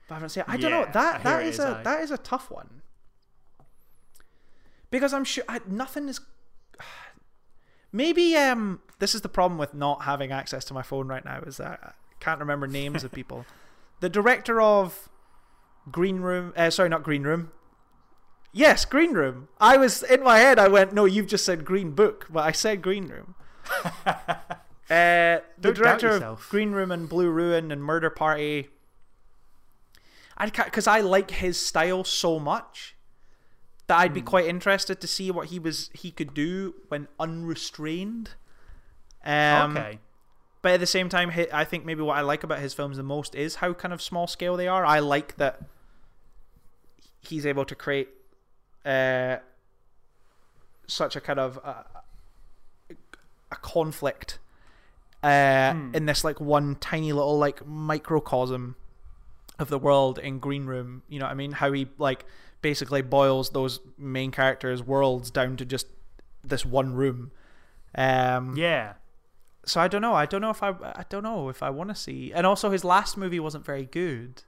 but I haven't seen. it. I don't know. Yeah, I That that is is, a that is a tough one because I'm sure I, nothing is. Maybe um, this is the problem with not having access to my phone right now is that I can't remember names of people. The director of Green Room, uh, sorry, not Green Room. Yes, Green Room. I was in my head. I went, no, you've just said Green Book, but I said Green Room. Uh, the Don't director of. Green Room and Blue Ruin and Murder Party. I because I like his style so much that I'd be quite interested to see what he was he could do when unrestrained. Um, okay. but at the same time, I think maybe what I like about his films the most is how kind of small scale they are. I like that he's able to create uh, such a kind of uh, a conflict uh, Hmm. in this like one tiny little like microcosm of the world in Green Room. You know what I mean? How he like basically boils those main characters' worlds down to just this one room. Um, Yeah. so I don't know. I don't know if I I don't know if I want to see. And also his last movie wasn't very good.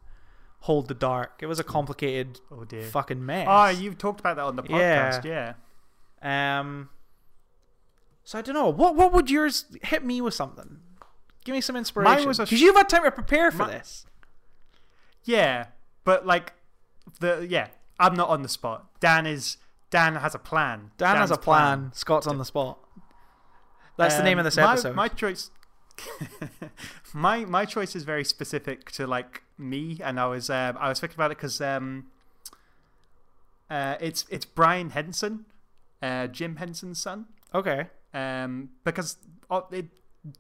Hold the Dark. It was a complicated Oh dear. fucking mess. Oh, you've talked about that on the podcast. Yeah. Um So I don't know. What what would yours hit me with something? Give me some inspiration. was Because sh- you've had time to prepare for Mi- this. Yeah. But like the yeah, I'm not on the spot. Dan is Dan has a plan. Dan has a plan. Scott's on the spot. That's the name of Um, this my- episode. My, choice. my my choice is very specific to like me, and I was um, I was thinking about it because um, uh, it's it's Brian Henson, uh, Jim Henson's son. okay. Um, because uh, it,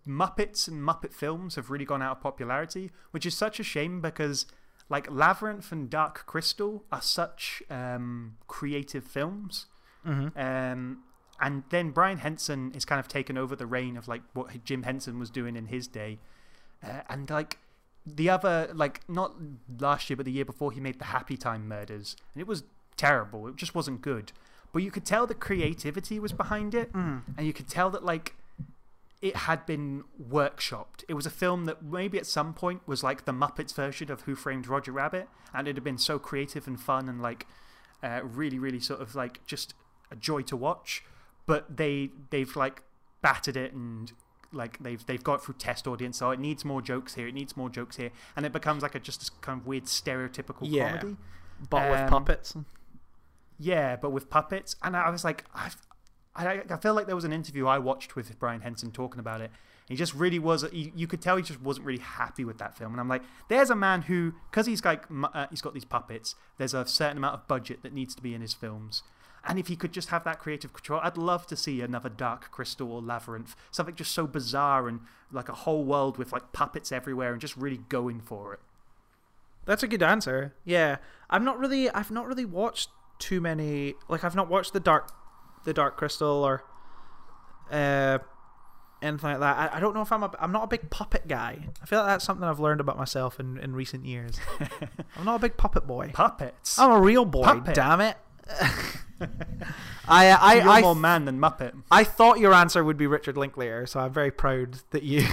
Muppets and Muppet films have really gone out of popularity, which is such a shame because like Labyrinth and Dark Crystal are such um, creative films. Mm-hmm. Um, and then Brian Henson is kind of taken over the reign of like what Jim Henson was doing in his day. Uh, and like the other, like not last year, but the year before, he made the Happy Time Murders. And it was terrible. It just wasn't good. But you could tell the creativity was behind it. Mm. And you could tell that like it had been workshopped. It was a film that maybe at some point was like the Muppets version of Who Framed Roger Rabbit. And it had been so creative and fun and like uh, really, really sort of like just a joy to watch. But they they've like battered it and like they've they've got through test audience. So it needs more jokes here. It needs more jokes here, and it becomes like a just this kind of weird stereotypical Yeah. comedy. But with Um, puppets. Yeah, but with puppets. And I was like, I've, I I feel like there was an interview I watched with Brian Henson talking about it. He just really was. He, you could tell he just wasn't really happy with that film. And I'm like, there's a man who, because he's like, uh, he's got these puppets. There's a certain amount of budget that needs to be in his films. And if he could just have that creative control, I'd love to see another Dark Crystal or Labyrinth, something just so bizarre and like a whole world with like puppets everywhere and just really going for it. That's a good answer. Yeah, I'm not really. I've not really watched too many. Like I've not watched the dark, the Dark Crystal or, uh, anything like that. I, I don't know if I'm a. I'm not a big puppet guy. I feel like that's something I've learned about myself in in recent years. I'm not a big puppet boy. Puppets. I'm a real boy. Puppet. Damn it. I I You're I, more man than Muppet. I thought your answer would be Richard Linklater, so I'm very proud that you.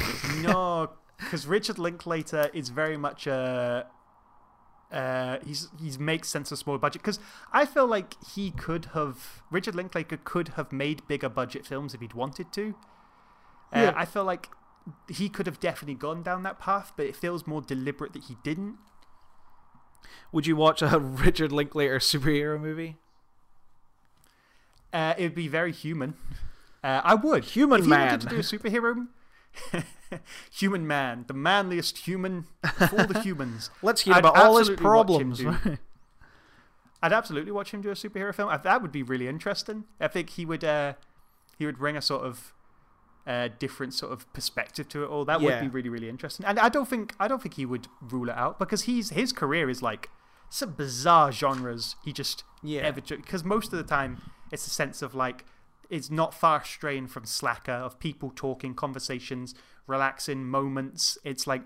no, because Richard Linklater is very much a. Uh, he's he's makes sense of small budget because I feel like he could have Richard Linklater could have made bigger budget films if he'd wanted to. Uh, Yeah. I feel like he could have definitely gone down that path, but it feels more deliberate that he didn't. Would you watch a Richard Linklater superhero movie? Uh, it would be very human. Uh, I would. Human if he man. wanted to do a superhero. human man, the manliest human of all the humans. Let's hear I'd about all his absolutely watch him problems. do- I'd absolutely watch him do a superhero film. Uh, That would be really interesting. I think he would. Uh, he would bring a sort of uh, different sort of perspective to it all. That would be really, really interesting. And I don't think I don't think he would rule it out because he's his career is like some bizarre genres. He just Yeah. ever because most of the time it's a sense of like it's not far straying from slacker of people talking conversations relaxing moments it's like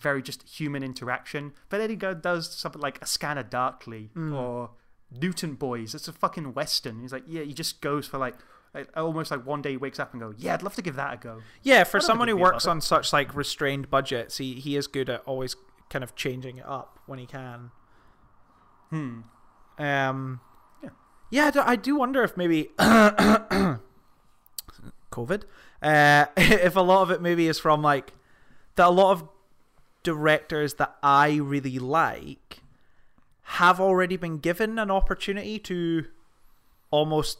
very just human interaction but then he go does something like a scanner darkly Mm. or Newton Boys. It's a fucking western. He's like, yeah, he just goes for like, like almost like one day he wakes up and go, yeah, I'd love to give that a go. Yeah, for someone who works on such like restrained budgets, he he is good at always kind of changing it up when he can. Hmm. Um, Yeah. yeah, I do, I do wonder if maybe COVID, uh, if a lot of it maybe is from like that a lot of directors that I really like have already been given an opportunity to almost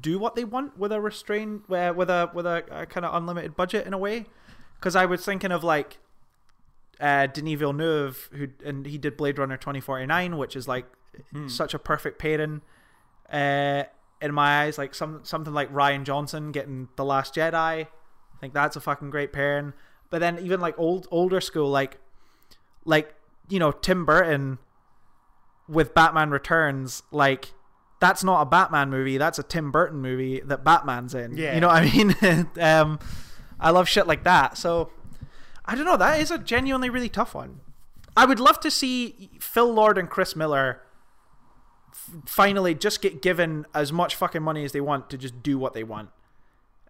do what they want with a restrained uh, with a with a, a kind of unlimited budget in a way because I was thinking of like uh, Denis Villeneuve, who and he did Blade Runner twenty forty nine, which is like Hmm. such a perfect pairing. Uh, in my eyes, like some something like Rian Johnson getting The Last Jedi, I think that's a fucking great pairing. But then even like old older school, like like you know Tim Burton with Batman Returns, like that's not a Batman movie. That's a Tim Burton movie that Batman's in. Yeah. You know what I mean? um, I love shit like that. So I don't know. That is a genuinely really tough one. I would love to see Phil Lord and Chris Miller finally just get given as much fucking money as they want to just do what they want.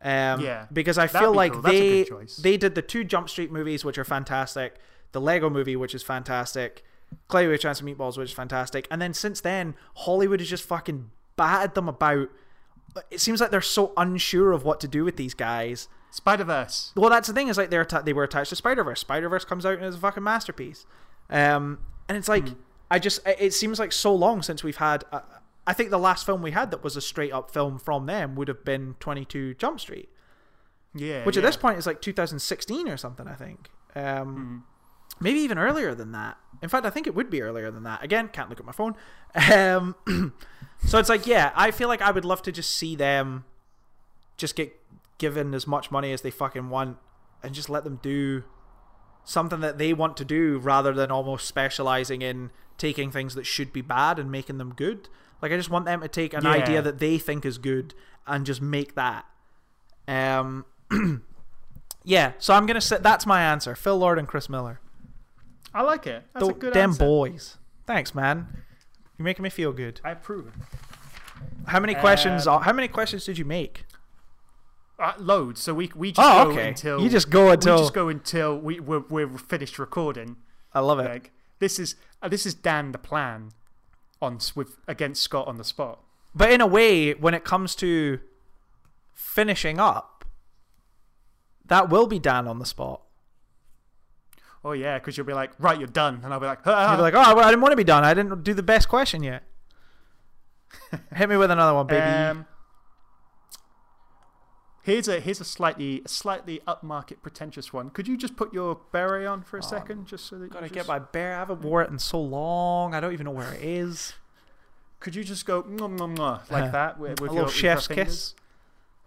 Um, Yeah. because I feel be like cool. They they did the two Jump Street movies, which are fantastic, the Lego movie, which is fantastic, Cloudy with Chance of Meatballs, which is fantastic, and then since then Hollywood has just fucking batted them about. It seems like they're so unsure of what to do with these guys. Spider Verse. Well, that's the thing is like they're atta- they were attached to Spider Verse. Spider Verse comes out and is a fucking masterpiece. Um, and it's like I just it- seems like so long since we've had. A, I think the last film we had that was a straight up film from them would have been Twenty Two Jump Street, Yeah. which at this point is like 2016 or something. I think. Um, Hmm. Maybe even earlier than that. In fact, I think it would be earlier than that. Again, can't look at my phone. Um, so it's like, yeah, I feel like I would love to just see them just get given as much money as they fucking want and just let them do something that they want to do rather than almost specializing in taking things that should be bad and making them good. Like I just want them to take an Yeah. idea that they think is good and just make that. Um Yeah, so I'm gonna say that's my answer. Phil Lord and Chris Miller. I like it. That's The a good damn answer. boys. Thanks, man. You're making me feel good. I approve. How many questions? Um, how many questions did you make? Uh, loads. So we we just Oh, go okay. until You just go until we just go until we we're, we're finished recording. I love it. Like this is uh, this is Dan the plan on with against Scott on the spot. But in a way, when it comes to finishing up, that will be Dan on the spot. Oh yeah, because you'll be like, right, you're done, and I'll be like, ah, You'll be like, oh, well, I didn't want to be done. I didn't do the best question yet. Hit me with another one, baby. Um, here's a here's a slightly slightly upmarket, pretentious one. Could you just put your beret on for a second, just so that you Gotta just, get my bear. I haven't wore it in so long. I don't even know where it is. Could you just go mwah, mwah, mwah, like Uh, that with, a with little your, your chef's kiss.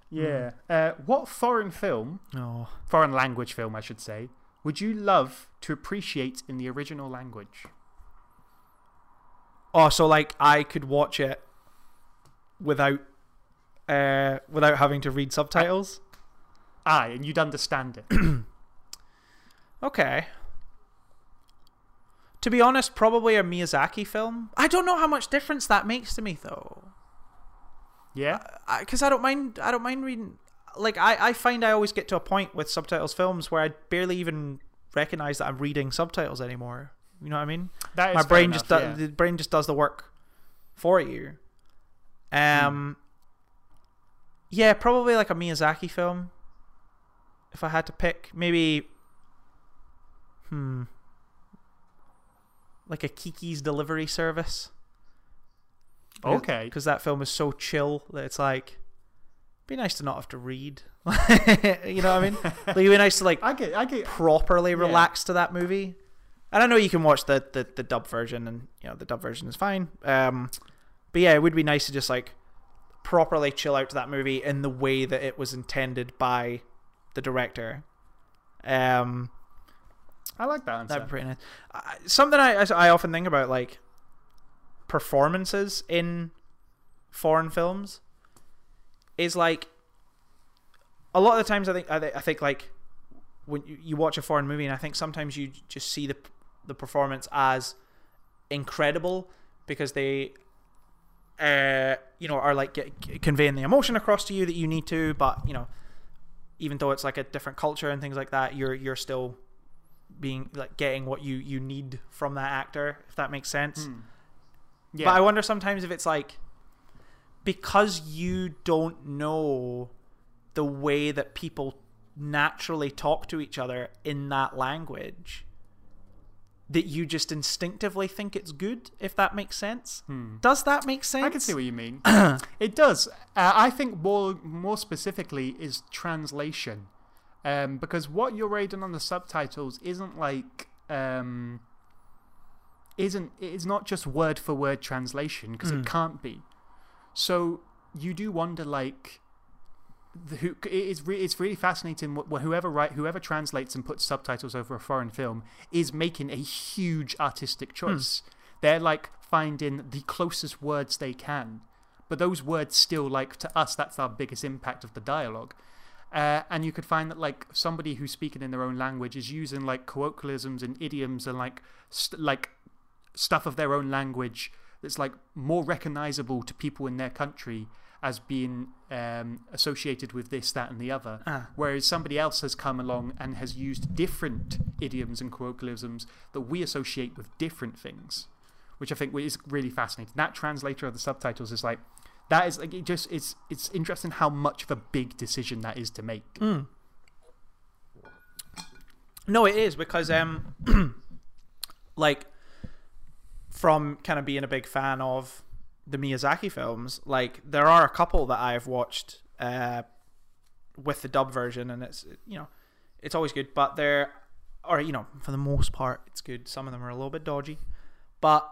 Yeah. Uh, what foreign film, No. foreign language film, I should say, would you love to appreciate in the original language? Oh, so like I could watch it without, uh, without having to read subtitles. Aye, and you'd understand it. Okay. To be honest, probably a Miyazaki film. I don't know how much difference that makes to me though. Yeah. because I, don't mind. I don't mind reading. Like I, I find I always get to a point with subtitles films where I barely even recognize that I'm reading subtitles anymore. You know what I mean? That is My brain enough, just does. yeah. The brain just does the work for you. Um. Yeah, probably like a Miyazaki film. If I had to pick, maybe. Hmm. Like a Kiki's Delivery Service Okay. because that film is so chill that it's like be nice to not have to read you know what i mean like it'd be nice to like I get. I get. properly relax to that movie and i know you can watch the, the the dub version and you know the dub version is fine um but yeah it would be nice to just like properly chill out to that movie in the way that it was intended by the director um I like that answer. That'd pretty nice. I something I, I often think about like performances in foreign films is like a lot of the times I think I, thi- I think like when you, you watch a foreign movie and I think sometimes you just see the the performance as incredible because they uh, you know, are like get, conveying the emotion across to you that you need to, but you know, even though it's like a different culture and things like that, you're you're still being like getting what you you need from that actor, if that makes sense. Hmm. Yeah. But I wonder sometimes if it's like because you don't know the way that people naturally talk to each other in that language that you just instinctively think it's good if that makes sense does that make sense Hmm. I can see what you mean. it does. Uh, I think more more specifically is translation, um, because what you're reading on the subtitles isn't like um, isn't it's not just word for word translation because it can't be. So you do wonder like. The, who, it's, re, it's really fascinating. wh- Whoever write, whoever translates and puts subtitles over a foreign film is making a huge artistic choice. They're like finding the closest words they can, but those words still like to us. That's our biggest impact of the dialogue. Uh, and you could find that like somebody who's speaking in their own language is using like colloquialisms and idioms and like st- like stuff of their own language that's like more recognizable to people in their country as being um, associated with this, that, and the other. Ah. Whereas somebody else has come along and has used different idioms and colloquialisms that we associate with different things, which I think is really fascinating. That translator of the subtitles is like, that is like, it just, it's, it's interesting how much of a big decision that is to make. No, it is because um, like from kind of being a big fan of the Miyazaki films, like there are a couple that I've watched uh with the dub version, and it's you know it's always good, but they're or you know for the most part it's good. Some of them are a little bit dodgy, but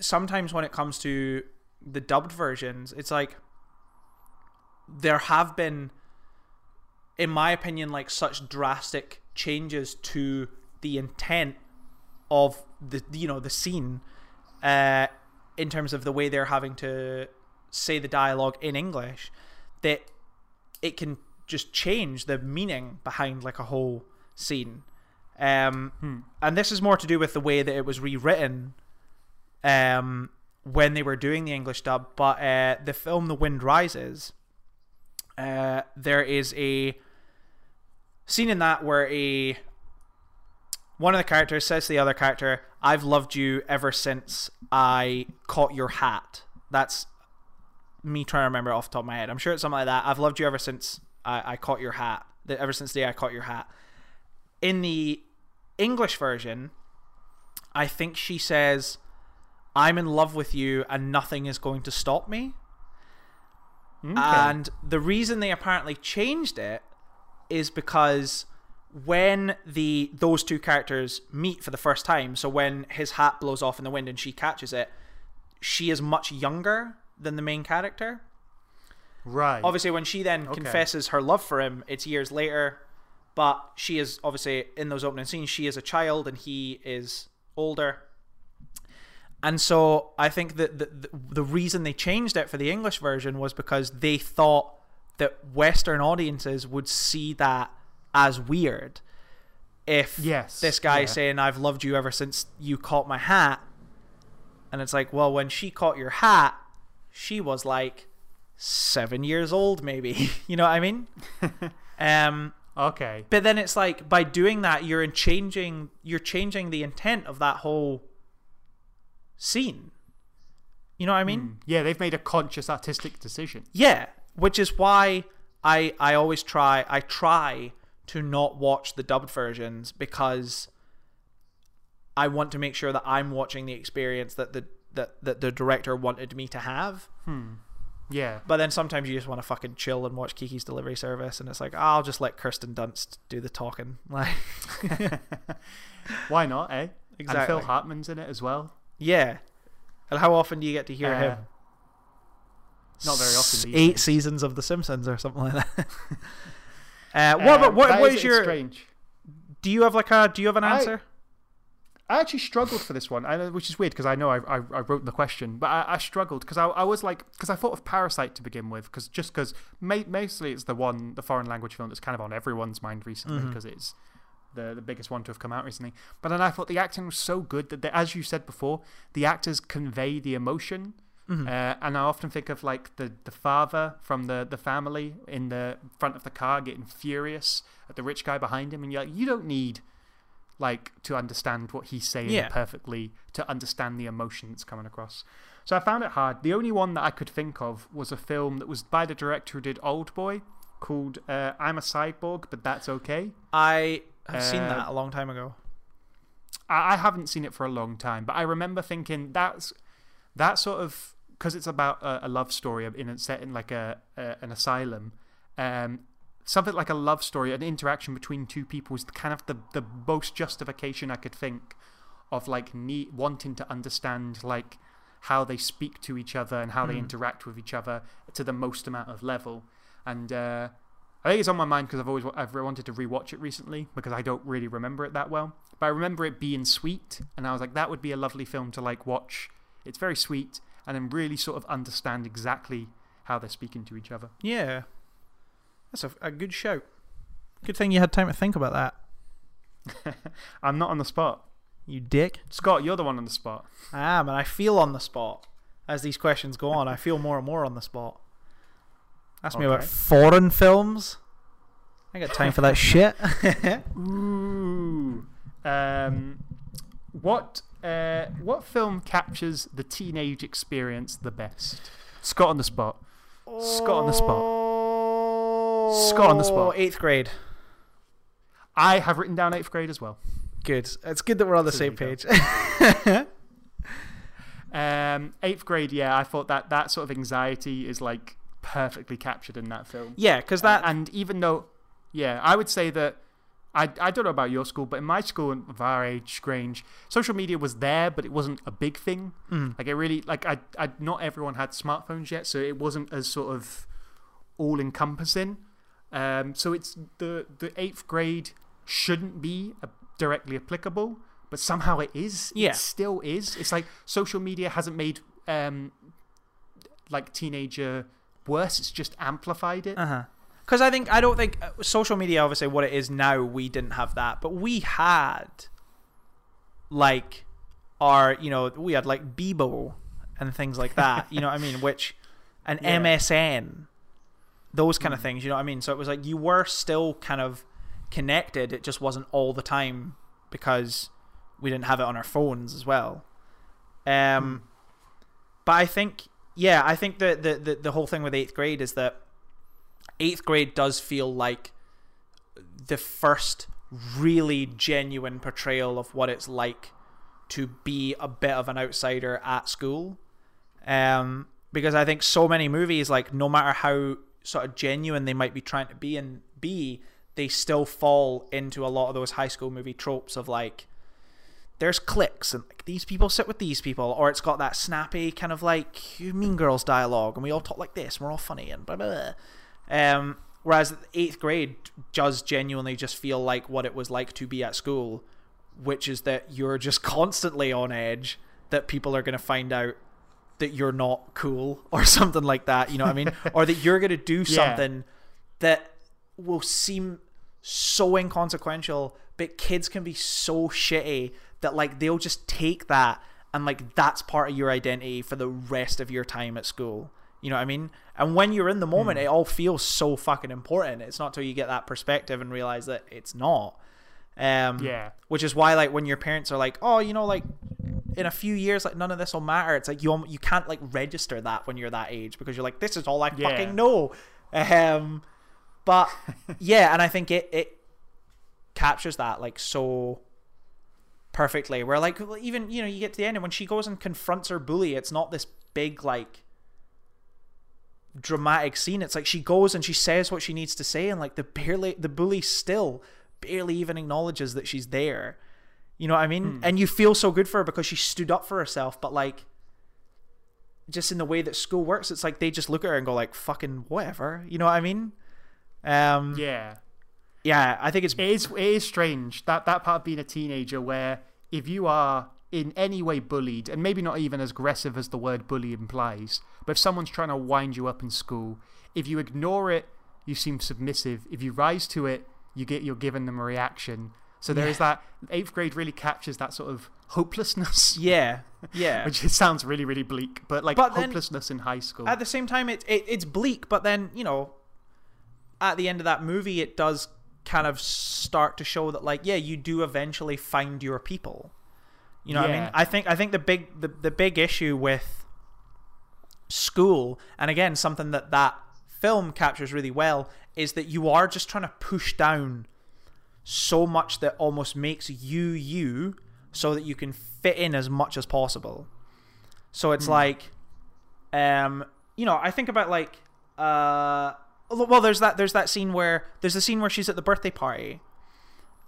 sometimes when it comes to the dubbed versions, it's like there have been in my opinion, like such drastic changes to the intent of the you know the scene, uh, in terms of the way they're having to say the dialogue in English, that it can just change the meaning behind like a whole scene. Um, and this is more to do with the way that it was rewritten, um, when they were doing the English dub. But uh, the film The Wind Rises, uh, there is a scene in that where a one of the characters says to the other character, "I've loved you ever since I caught your hat." That's me trying to remember it off the top of my head. I'm sure it's something like that. I've loved you ever since I, I caught your hat. The- Ever since the day I caught your hat. In the English version, I think she says, "I'm in love with you, and nothing is going to stop me." Okay. And the reason they apparently changed it is because when the those two characters meet for the first time, so when his hat blows off in the wind and she catches it, she is much younger than the main character. right. Obviously, when she then Okay. confesses her love for him, it's years later, but she is obviously in those opening scenes, she is a child and he is older. And so I think that the, the, the reason they changed it for the English version was because they thought that Western audiences would see that as weird. If Yes, this guy yeah. saying, I've loved you ever since you caught my hat. And it's like, well, when she caught your hat, she was like seven years old, maybe. you know what I mean? um, okay. but then it's like by doing that, you're in changing you're changing the intent of that whole scene. You know what I mean? Yeah, they've made a conscious artistic decision. Yeah, which is why I I always try I try to not watch the dubbed versions because I want to make sure that I'm watching the experience that the that, that the director wanted me to have. Yeah. But then sometimes you just want to fucking chill and watch Kiki's Delivery Service, and it's like I'll just let Kirsten Dunst do the talking. Like, Why not, eh? Exactly. And Phil Hartman's in it as well. yeah. And how often do you get to hear Uh, him? Not very often. Eight days. seasons of The Simpsons or something like that. uh, what? about Um, what? what is- is your? strange? Do you have like a? Do you have an answer? I actually struggled for this one, I, which is weird because I know I, I, I wrote the question, but I, I struggled because I, I was like, because I thought of Parasite to begin with, because just because mostly it's the one, the foreign language film that's kind of on everyone's mind recently Mm-hmm. because it's the the biggest one to have come out recently. But then I thought the acting was so good that, the, as you said before, the actors convey the emotion. Mhm. Uh, and I often think of like the, the father from the, the family in the front of the car getting furious at the rich guy behind him. And you're like, you don't need like to understand what he's saying Yeah. perfectly to understand the emotion that's coming across. So I found it hard. The only one that I could think of was a film that was by the director who did Old Boy called uh, I'm a Cyborg, but that's okay. I have seen Uh, that a long time ago. I, I haven't seen it for a long time, but I remember thinking that's that sort of because it's about a, a love story in a set in like a, a an asylum. Um, something like a love story, an interaction between two people is kind of the the most justification I could think of, like need, wanting to understand like how they speak to each other and how they Mm. interact with each other to the most amount of level. And uh, I think it's on my mind because I've always wa- I've wanted to rewatch it recently because I don't really remember it that well. But I remember it being sweet, and I was like, that would be a lovely film to like watch. It's very sweet, and then really sort of understand exactly how they're speaking to each other. Yeah. That's a, a good shout. Good thing you had time to think about that. I'm not on the spot. You dick. Scott, you're the one on the spot. I am, and I feel on the spot. As these questions go on, I feel more and more on the spot. Ask me about foreign films. I got time for that shit. Ooh. Um, what uh, what film captures the teenage experience the best? Scott on the spot. Scott on the spot. Scott on the spot. Eighth grade. I have written down eighth grade as well. Good. It's good that we're on the So same page. Um, eighth grade, yeah, I thought that that sort of anxiety is like perfectly captured in that film. yeah, because that. and even though, yeah, I would say that I I don't know about your school, but in my school of our age, Grange, social media was there, but it wasn't a big thing. Mm. Like it really, like I, I not everyone had smartphones yet, so it wasn't as sort of all encompassing. Um, so it's the the eighth grade shouldn't be uh, directly applicable, but somehow it is. Yeah. it still is. It's like social media hasn't made um like teenager worse. It's just amplified it. Uh huh. Because I think I don't think uh, social media, obviously, what it is now, we didn't have that, but we had like our, you know, we had like Bebo and things like that. you know what I mean? Which an Yeah. MSN, those kind of Mm. things. You know what I mean? So it was like you were still kind of connected. It just wasn't all the time because we didn't have it on our phones as well. Um, but I think, yeah, I think that the, the the whole thing with eighth grade is that eighth grade does feel like the first really genuine portrayal of what it's like to be a bit of an outsider at school. Um, because I think so many movies, like no matter how sort of genuine they might be trying to be and be, they still fall into a lot of those high school movie tropes of like there's cliques and like these people sit with these people, or it's got that snappy kind of like Mean Girls dialogue, and we all talk like this, and we're all funny and blah blah. Um, whereas eighth grade does genuinely just feel like what it was like to be at school, which is that you're just constantly on edge that people are going to find out that you're not cool or something like that. You know what I mean? or that you're going to do Yeah. something that will seem so inconsequential, but kids can be so shitty that like they'll just take that and like that's part of your identity for the rest of your time at school. You know what I mean? And when you're in the moment, Hmm. it all feels so fucking important. It's not till you get that perspective and realize that it's not. Um, Yeah. Which is why, like, when your parents are like, "Oh, you know, like, in a few years, like, none of this will matter." It's like you you can't like register that when you're that age because you're like, "This is all I Yeah. fucking know." Um, but yeah, and I think it it captures that like so perfectly. Where like even you know you get to the end and when she goes and confronts her bully, it's not this big like dramatic scene. It's like she goes and she says what she needs to say, and like the barely the bully still barely even acknowledges that she's there. You know what I mean? And you feel so good for her because she stood up for herself, but like just in the way that school works, it's like they just look at her and go like fucking whatever. You know what I mean? Um Yeah. yeah, I think it's It is, it is strange that that part of being a teenager where if you are in any way bullied, and maybe not even as aggressive as the word bully implies, but if someone's trying to wind you up in school, if you ignore it, you seem submissive. If you rise to it, you get you're giving them a reaction. So there is that eighth grade really captures that sort of hopelessness. yeah. Yeah. which it sounds really really bleak. But like But then- hopelessness in high school. at the same time it, it it's bleak but then you know at the end of that movie it does kind of start to show that like yeah you do eventually find your people you know what i mean? I think i think the big the, the big issue with school and again something that that film captures really well is that you are just trying to push down so much that almost makes you you so that you can fit in as much as possible. So it's like um you know i think about like uh well there's that there's that scene where there's the scene where she's at the birthday party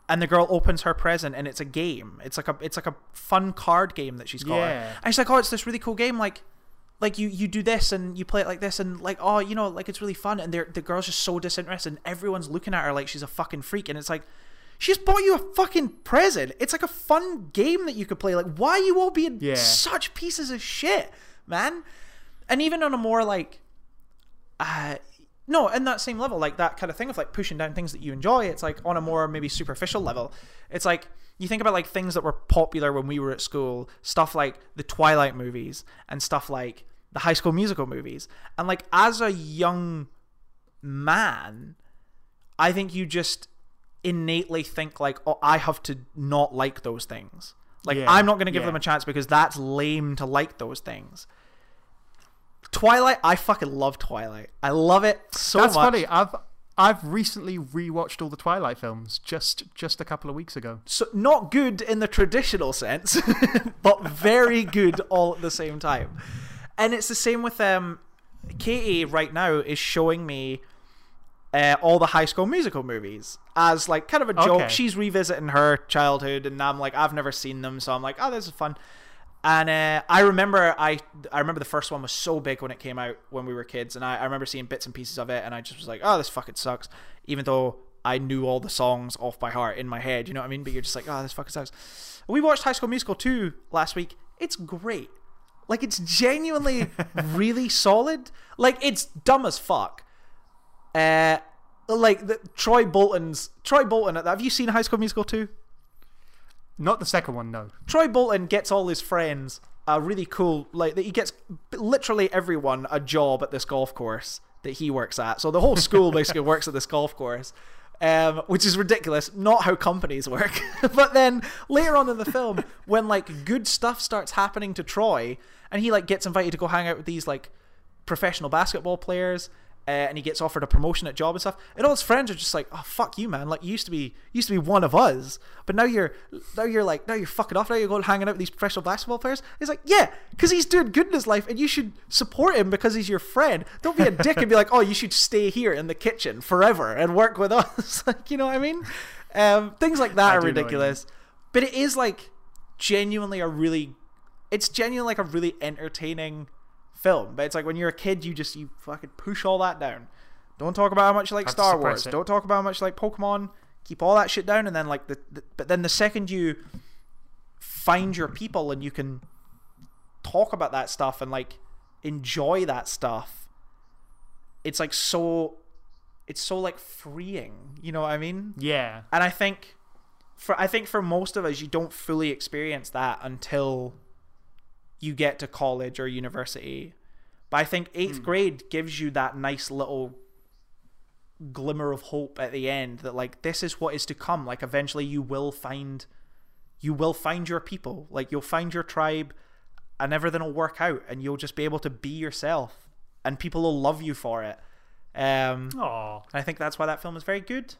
and the girl opens her present and it's a game. It's like a it's like a fun card game that she's got. Yeah. and she's like oh it's this really cool game. Like like you you do this and you play it like this and like oh you know like it's really fun. And the girl's just so disinterested and everyone's looking at her like she's a fucking freak. And it's like she just bought you a fucking present. It's like a fun game that you could play. Like why are you all being Yeah. such pieces of shit man? And even on a more like uh no in that same level like that kind of thing of like pushing down things that you enjoy it's like on a more maybe superficial level. It's like you think about like things that were popular when we were at school stuff like the twilight movies and stuff like the high school musical movies. And like as a young man i think you just innately think like oh i have to not like those things. Like Yeah, i'm not going to give yeah. them a chance because that's lame to like those things Twilight, I fucking love Twilight. I love it so That's much. That's funny. I've I've recently rewatched all the Twilight films just just a couple of weeks ago. So not good in the traditional sense, but very good all at the same time. And it's the same with um Katie right now is showing me uh, all the high school musical movies as like kind of a joke. Okay. She's revisiting her childhood and I'm like I've never seen them so I'm like oh this is fun. And uh, I remember I I remember the first one was so big when it came out when we were kids, and I, I remember seeing bits and pieces of it, and I just was like, oh, this fucking sucks. Even though I knew all the songs off by heart in my head, you know what I mean? But you're just like, oh, this fucking sucks. We watched High School Musical 2 last week. It's great. Like it's genuinely really solid. Like it's dumb as fuck. Uh, like the Troy Bolton's Troy Bolton. Have you seen High School Musical 2? Not the second one, no. Troy Bolton gets all his friends a really cool like that he gets literally everyone a job at this golf course that he works at. So the whole school basically works at this golf course. Um, which is ridiculous, not how companies work. but then later on in the film, when like good stuff starts happening to Troy, and he like gets invited to go hang out with these like professional basketball players, uh, and he gets offered a promotion at job and stuff, and all his friends are just like, "Oh fuck you, man! Like you used to be, used to be one of us, but now you're, now you're like, now you're fucking off. Now you're going hanging out with these professional basketball players." He's like, "Yeah, because he's doing good in his life, and you should support him because he's your friend. Don't be a dick and be like, oh, you should stay here in the kitchen forever and work with us. like, you know what I mean? Um, things like that I are do know what you mean. ridiculous, but it is like genuinely a really, it's genuinely like a really entertaining film. But it's like when you're a kid, you just you fucking push all that down. Don't talk about how much you like Have Star Wars. it. Don't talk about how much you like Pokemon. Keep all that shit down, and then like the, the but then the second you find your people and you can talk about that stuff and like enjoy that stuff, it's like so, it's so like freeing. You know what I mean? Yeah. and I think for I think for most of us you don't fully experience that until you get to college or university. But I think 8th grade gives you that nice little glimmer of hope at the end that like this is what is to come. Like eventually you will find you will find your people. Like you'll find your tribe and everything will work out and you'll just be able to be yourself and people will love you for it. Um Aw. and I think that's why that film is very good.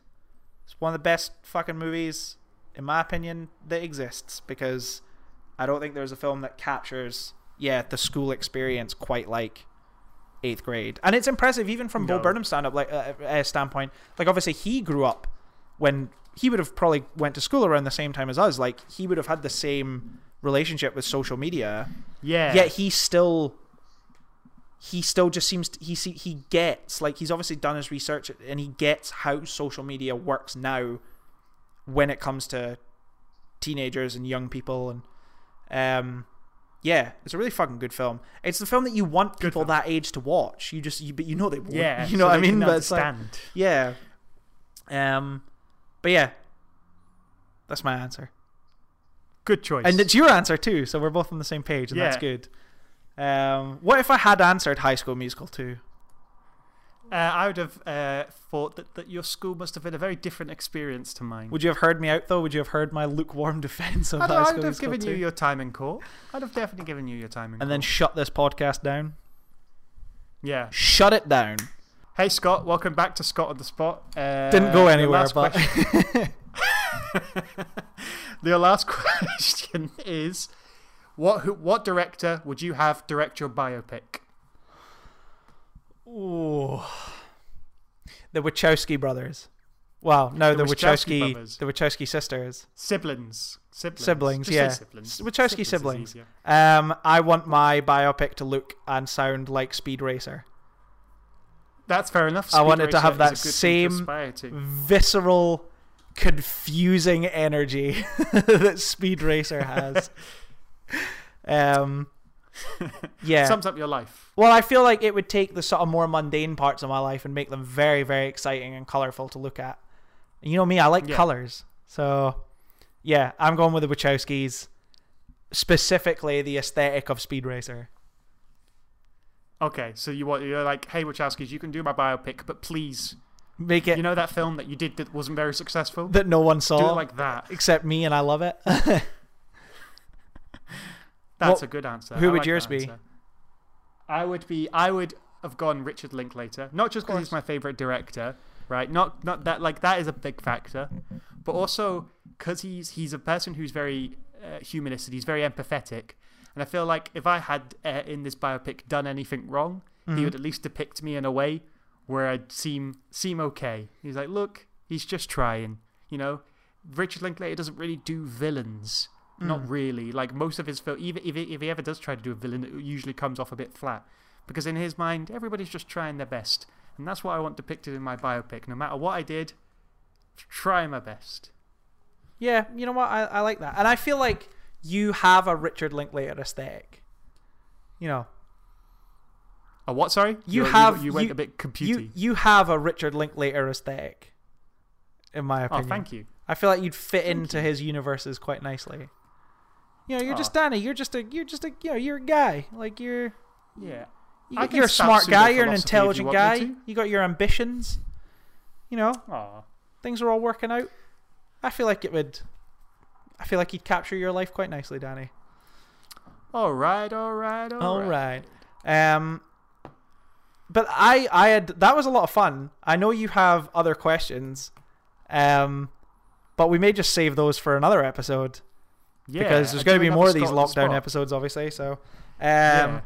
It's one of the best fucking movies, in my opinion, that exists because I don't think there's a film that captures, yeah, the school experience quite like eighth grade. And it's impressive, even from Bo No. Burnham's stand up like uh, uh, standpoint. Like obviously he grew up when he would have probably went to school around the same time as us. Like he would have had the same relationship with social media Yeah. yet he still he still just seems to, he see, he gets like he's obviously done his research and he gets how social media works now when it comes to teenagers and young people and um yeah it's a really fucking good film. It's the film that you want people that age to watch. You just you, but you know they won't. Yeah. you know so what i mean? but it's like yeah. Um but yeah. That's my answer. Good choice. And it's your answer too, so we're both on the same page, and that's good. Um, what if I had answered High School Musical too? Uh, I would have uh, thought that, that your school must have been a very different experience to mine. Would you have heard me out though? Would you have heard my lukewarm defense of I'd, High I'd have given 2? you your time in court. I'd have definitely given you your time in and then shut this podcast down. yeah. Shut it down. Hey Scott, welcome back to Scott on the Spot. Uh, Didn't go anywhere, but question- Your last question is, what who, what director would you have direct your biopic? Ooh. The Wachowski brothers. Well, no, the, The Wachowski Wachowski, brothers. the Wachowski sisters. Siblings. Siblings. Siblings, Just yeah. siblings. Wachowski is siblings. Um, I want my biopic to look and sound like Speed Racer. That's fair enough. I Speed wanted to have that a good thing to same. Visceral, confusing energy that Speed Racer has. um, yeah. Sums up your life. Well, I feel like it would take the sort of more mundane parts of my life and make them very, very exciting and colorful to look at. You know me, I like Yeah. colors. So, yeah, I'm going with the Wachowskis, specifically the aesthetic of Speed Racer. Okay, so you want you're like, hey Wachowskis, you can do my biopic, but please, Make it you know that film that you did that wasn't very successful? that no one saw, do it like that. except me, and I love it. That's What- a good answer. who I would like yours be? answer. I would be. I would have gone Richard Linklater, not just because he's my favorite director, right? Not not that like that is a big factor, but also because he's he's a person who's very uh, humanistic. He's very empathetic, and I feel like if I had uh, in this biopic done anything wrong, Mm-hmm. he would at least depict me in a way where I'd seem seem okay. He's like, look, he's just trying, you know. Richard Linklater doesn't really do villains. Mm. Not really. Like most of his film, even if he, if he ever does try to do a villain, it usually comes off a bit flat. Because in his mind, everybody's just trying their best. And that's what I want depicted in my biopic. No matter what I did, try my best. Yeah, you know what? I, I like that. And I feel like you have a Richard Linklater aesthetic. You know, Oh, what? Sorry? You You- have- You, went you- a bit you computy. you have a Richard Linklater aesthetic. In my opinion. oh, thank you. I feel like you'd fit Thank into you. his universes quite nicely. You know, you're just. Danny. You're just a you're just a you know you're a guy. Like you're Yeah. you, you're a smart guy. You're an pseudo-philosophy you intelligent guy. You got your ambitions. You know, Aw. things are all working out. I feel like it would. I feel like you'd capture your life quite nicely, Danny. All right, all right, all, All right. right. Um, but I, I had that was a lot of fun. I know you have other questions, um, but we may just save those for another episode Yeah, because there's going to be more of these the lockdown episodes, obviously. So, um, Yeah.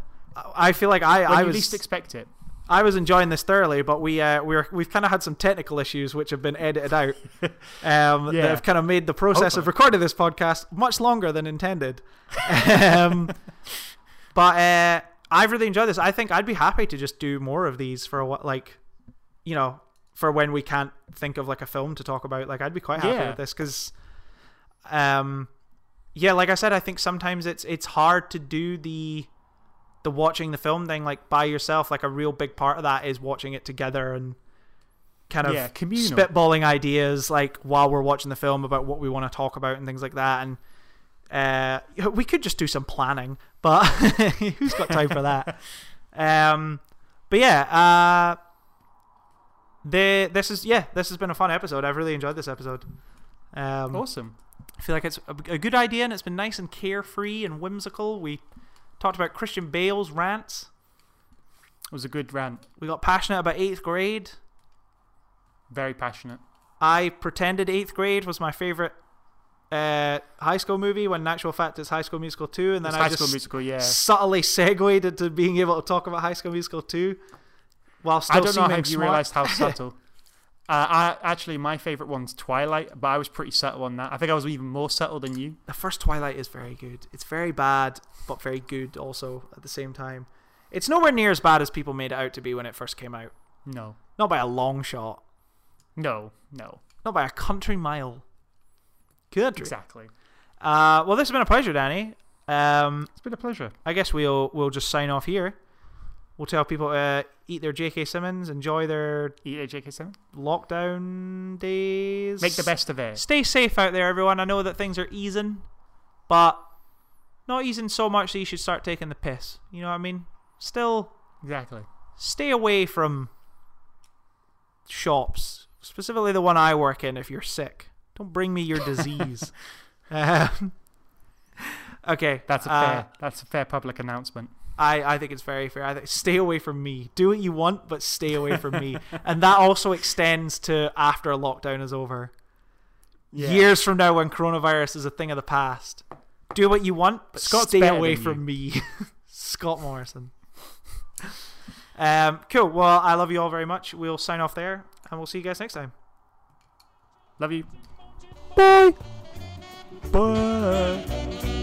I feel like I, When I was least expect it. I was enjoying this thoroughly, but we uh, we're we've kind of had some technical issues which have been edited out, um, that have kind of made the process of recording this podcast much longer than intended. um, but uh, I've really enjoyed this. I think I'd be happy to just do more of these for what like, you know, for when we can't think of like a film to talk about. Like I'd be quite happy Yeah. with this because, um, yeah, like I said, I think sometimes it's it's hard to do the the watching the film thing like by yourself. Like a real big part of that is watching it together and kind of Yeah, communal. spitballing ideas like while we're watching the film about what we want to talk about and things like that. And uh, we could just do some planning, but who's got time for that? Um, but yeah, uh, the this is yeah, this has been a fun episode. I've really enjoyed this episode. Um, Awesome. I feel like it's a, a good idea and it's been nice and carefree and whimsical. We talked about Christian Bale's rants. It was a good rant. We got passionate about eighth grade. Very passionate. I pretended eighth grade was my favorite uh, high school movie when in actual fact it's High School Musical 2. And then It's I High just School Musical, yeah. subtly segued into being able to talk about High School Musical 2 while still I don't know how you smart. realized how subtle. Uh, I actually my favorite one's Twilight, but I was pretty subtle on that. I think I was even more subtle than you. the first Twilight is very good. It's very bad, but very good also at the same time. It's nowhere near as bad as people made it out to be when it first came out. No, Not by a long shot. no, no. Not by a country mile. Good. Exactly. Uh, well, this has been a pleasure, Danny. Um, It's been a pleasure. I guess we'll we'll just sign off here. We'll tell people uh, eat their J.K. Simmons, enjoy their Eat a JK7. lockdown days. Make the best of it. Stay safe out there, everyone. I know that things are easing. but not easing so much that you should start taking the piss. You know what I mean? Still, Exactly. stay away from shops, specifically the one I work in. If you're sick, don't bring me your disease. um, okay, That's a uh, fair. that's a fair public announcement. I, I think it's very fair. I think stay away from me. Do what you want, but stay away from me. And that also extends to after lockdown is over. Yeah. Years from now, when coronavirus is a thing of the past, do what you want, but Scott's stay away than from me. Scott Morrison. um, cool. Well, I love you all very much. We'll sign off there, and we'll see you guys next time. Love you. Bye. Bye.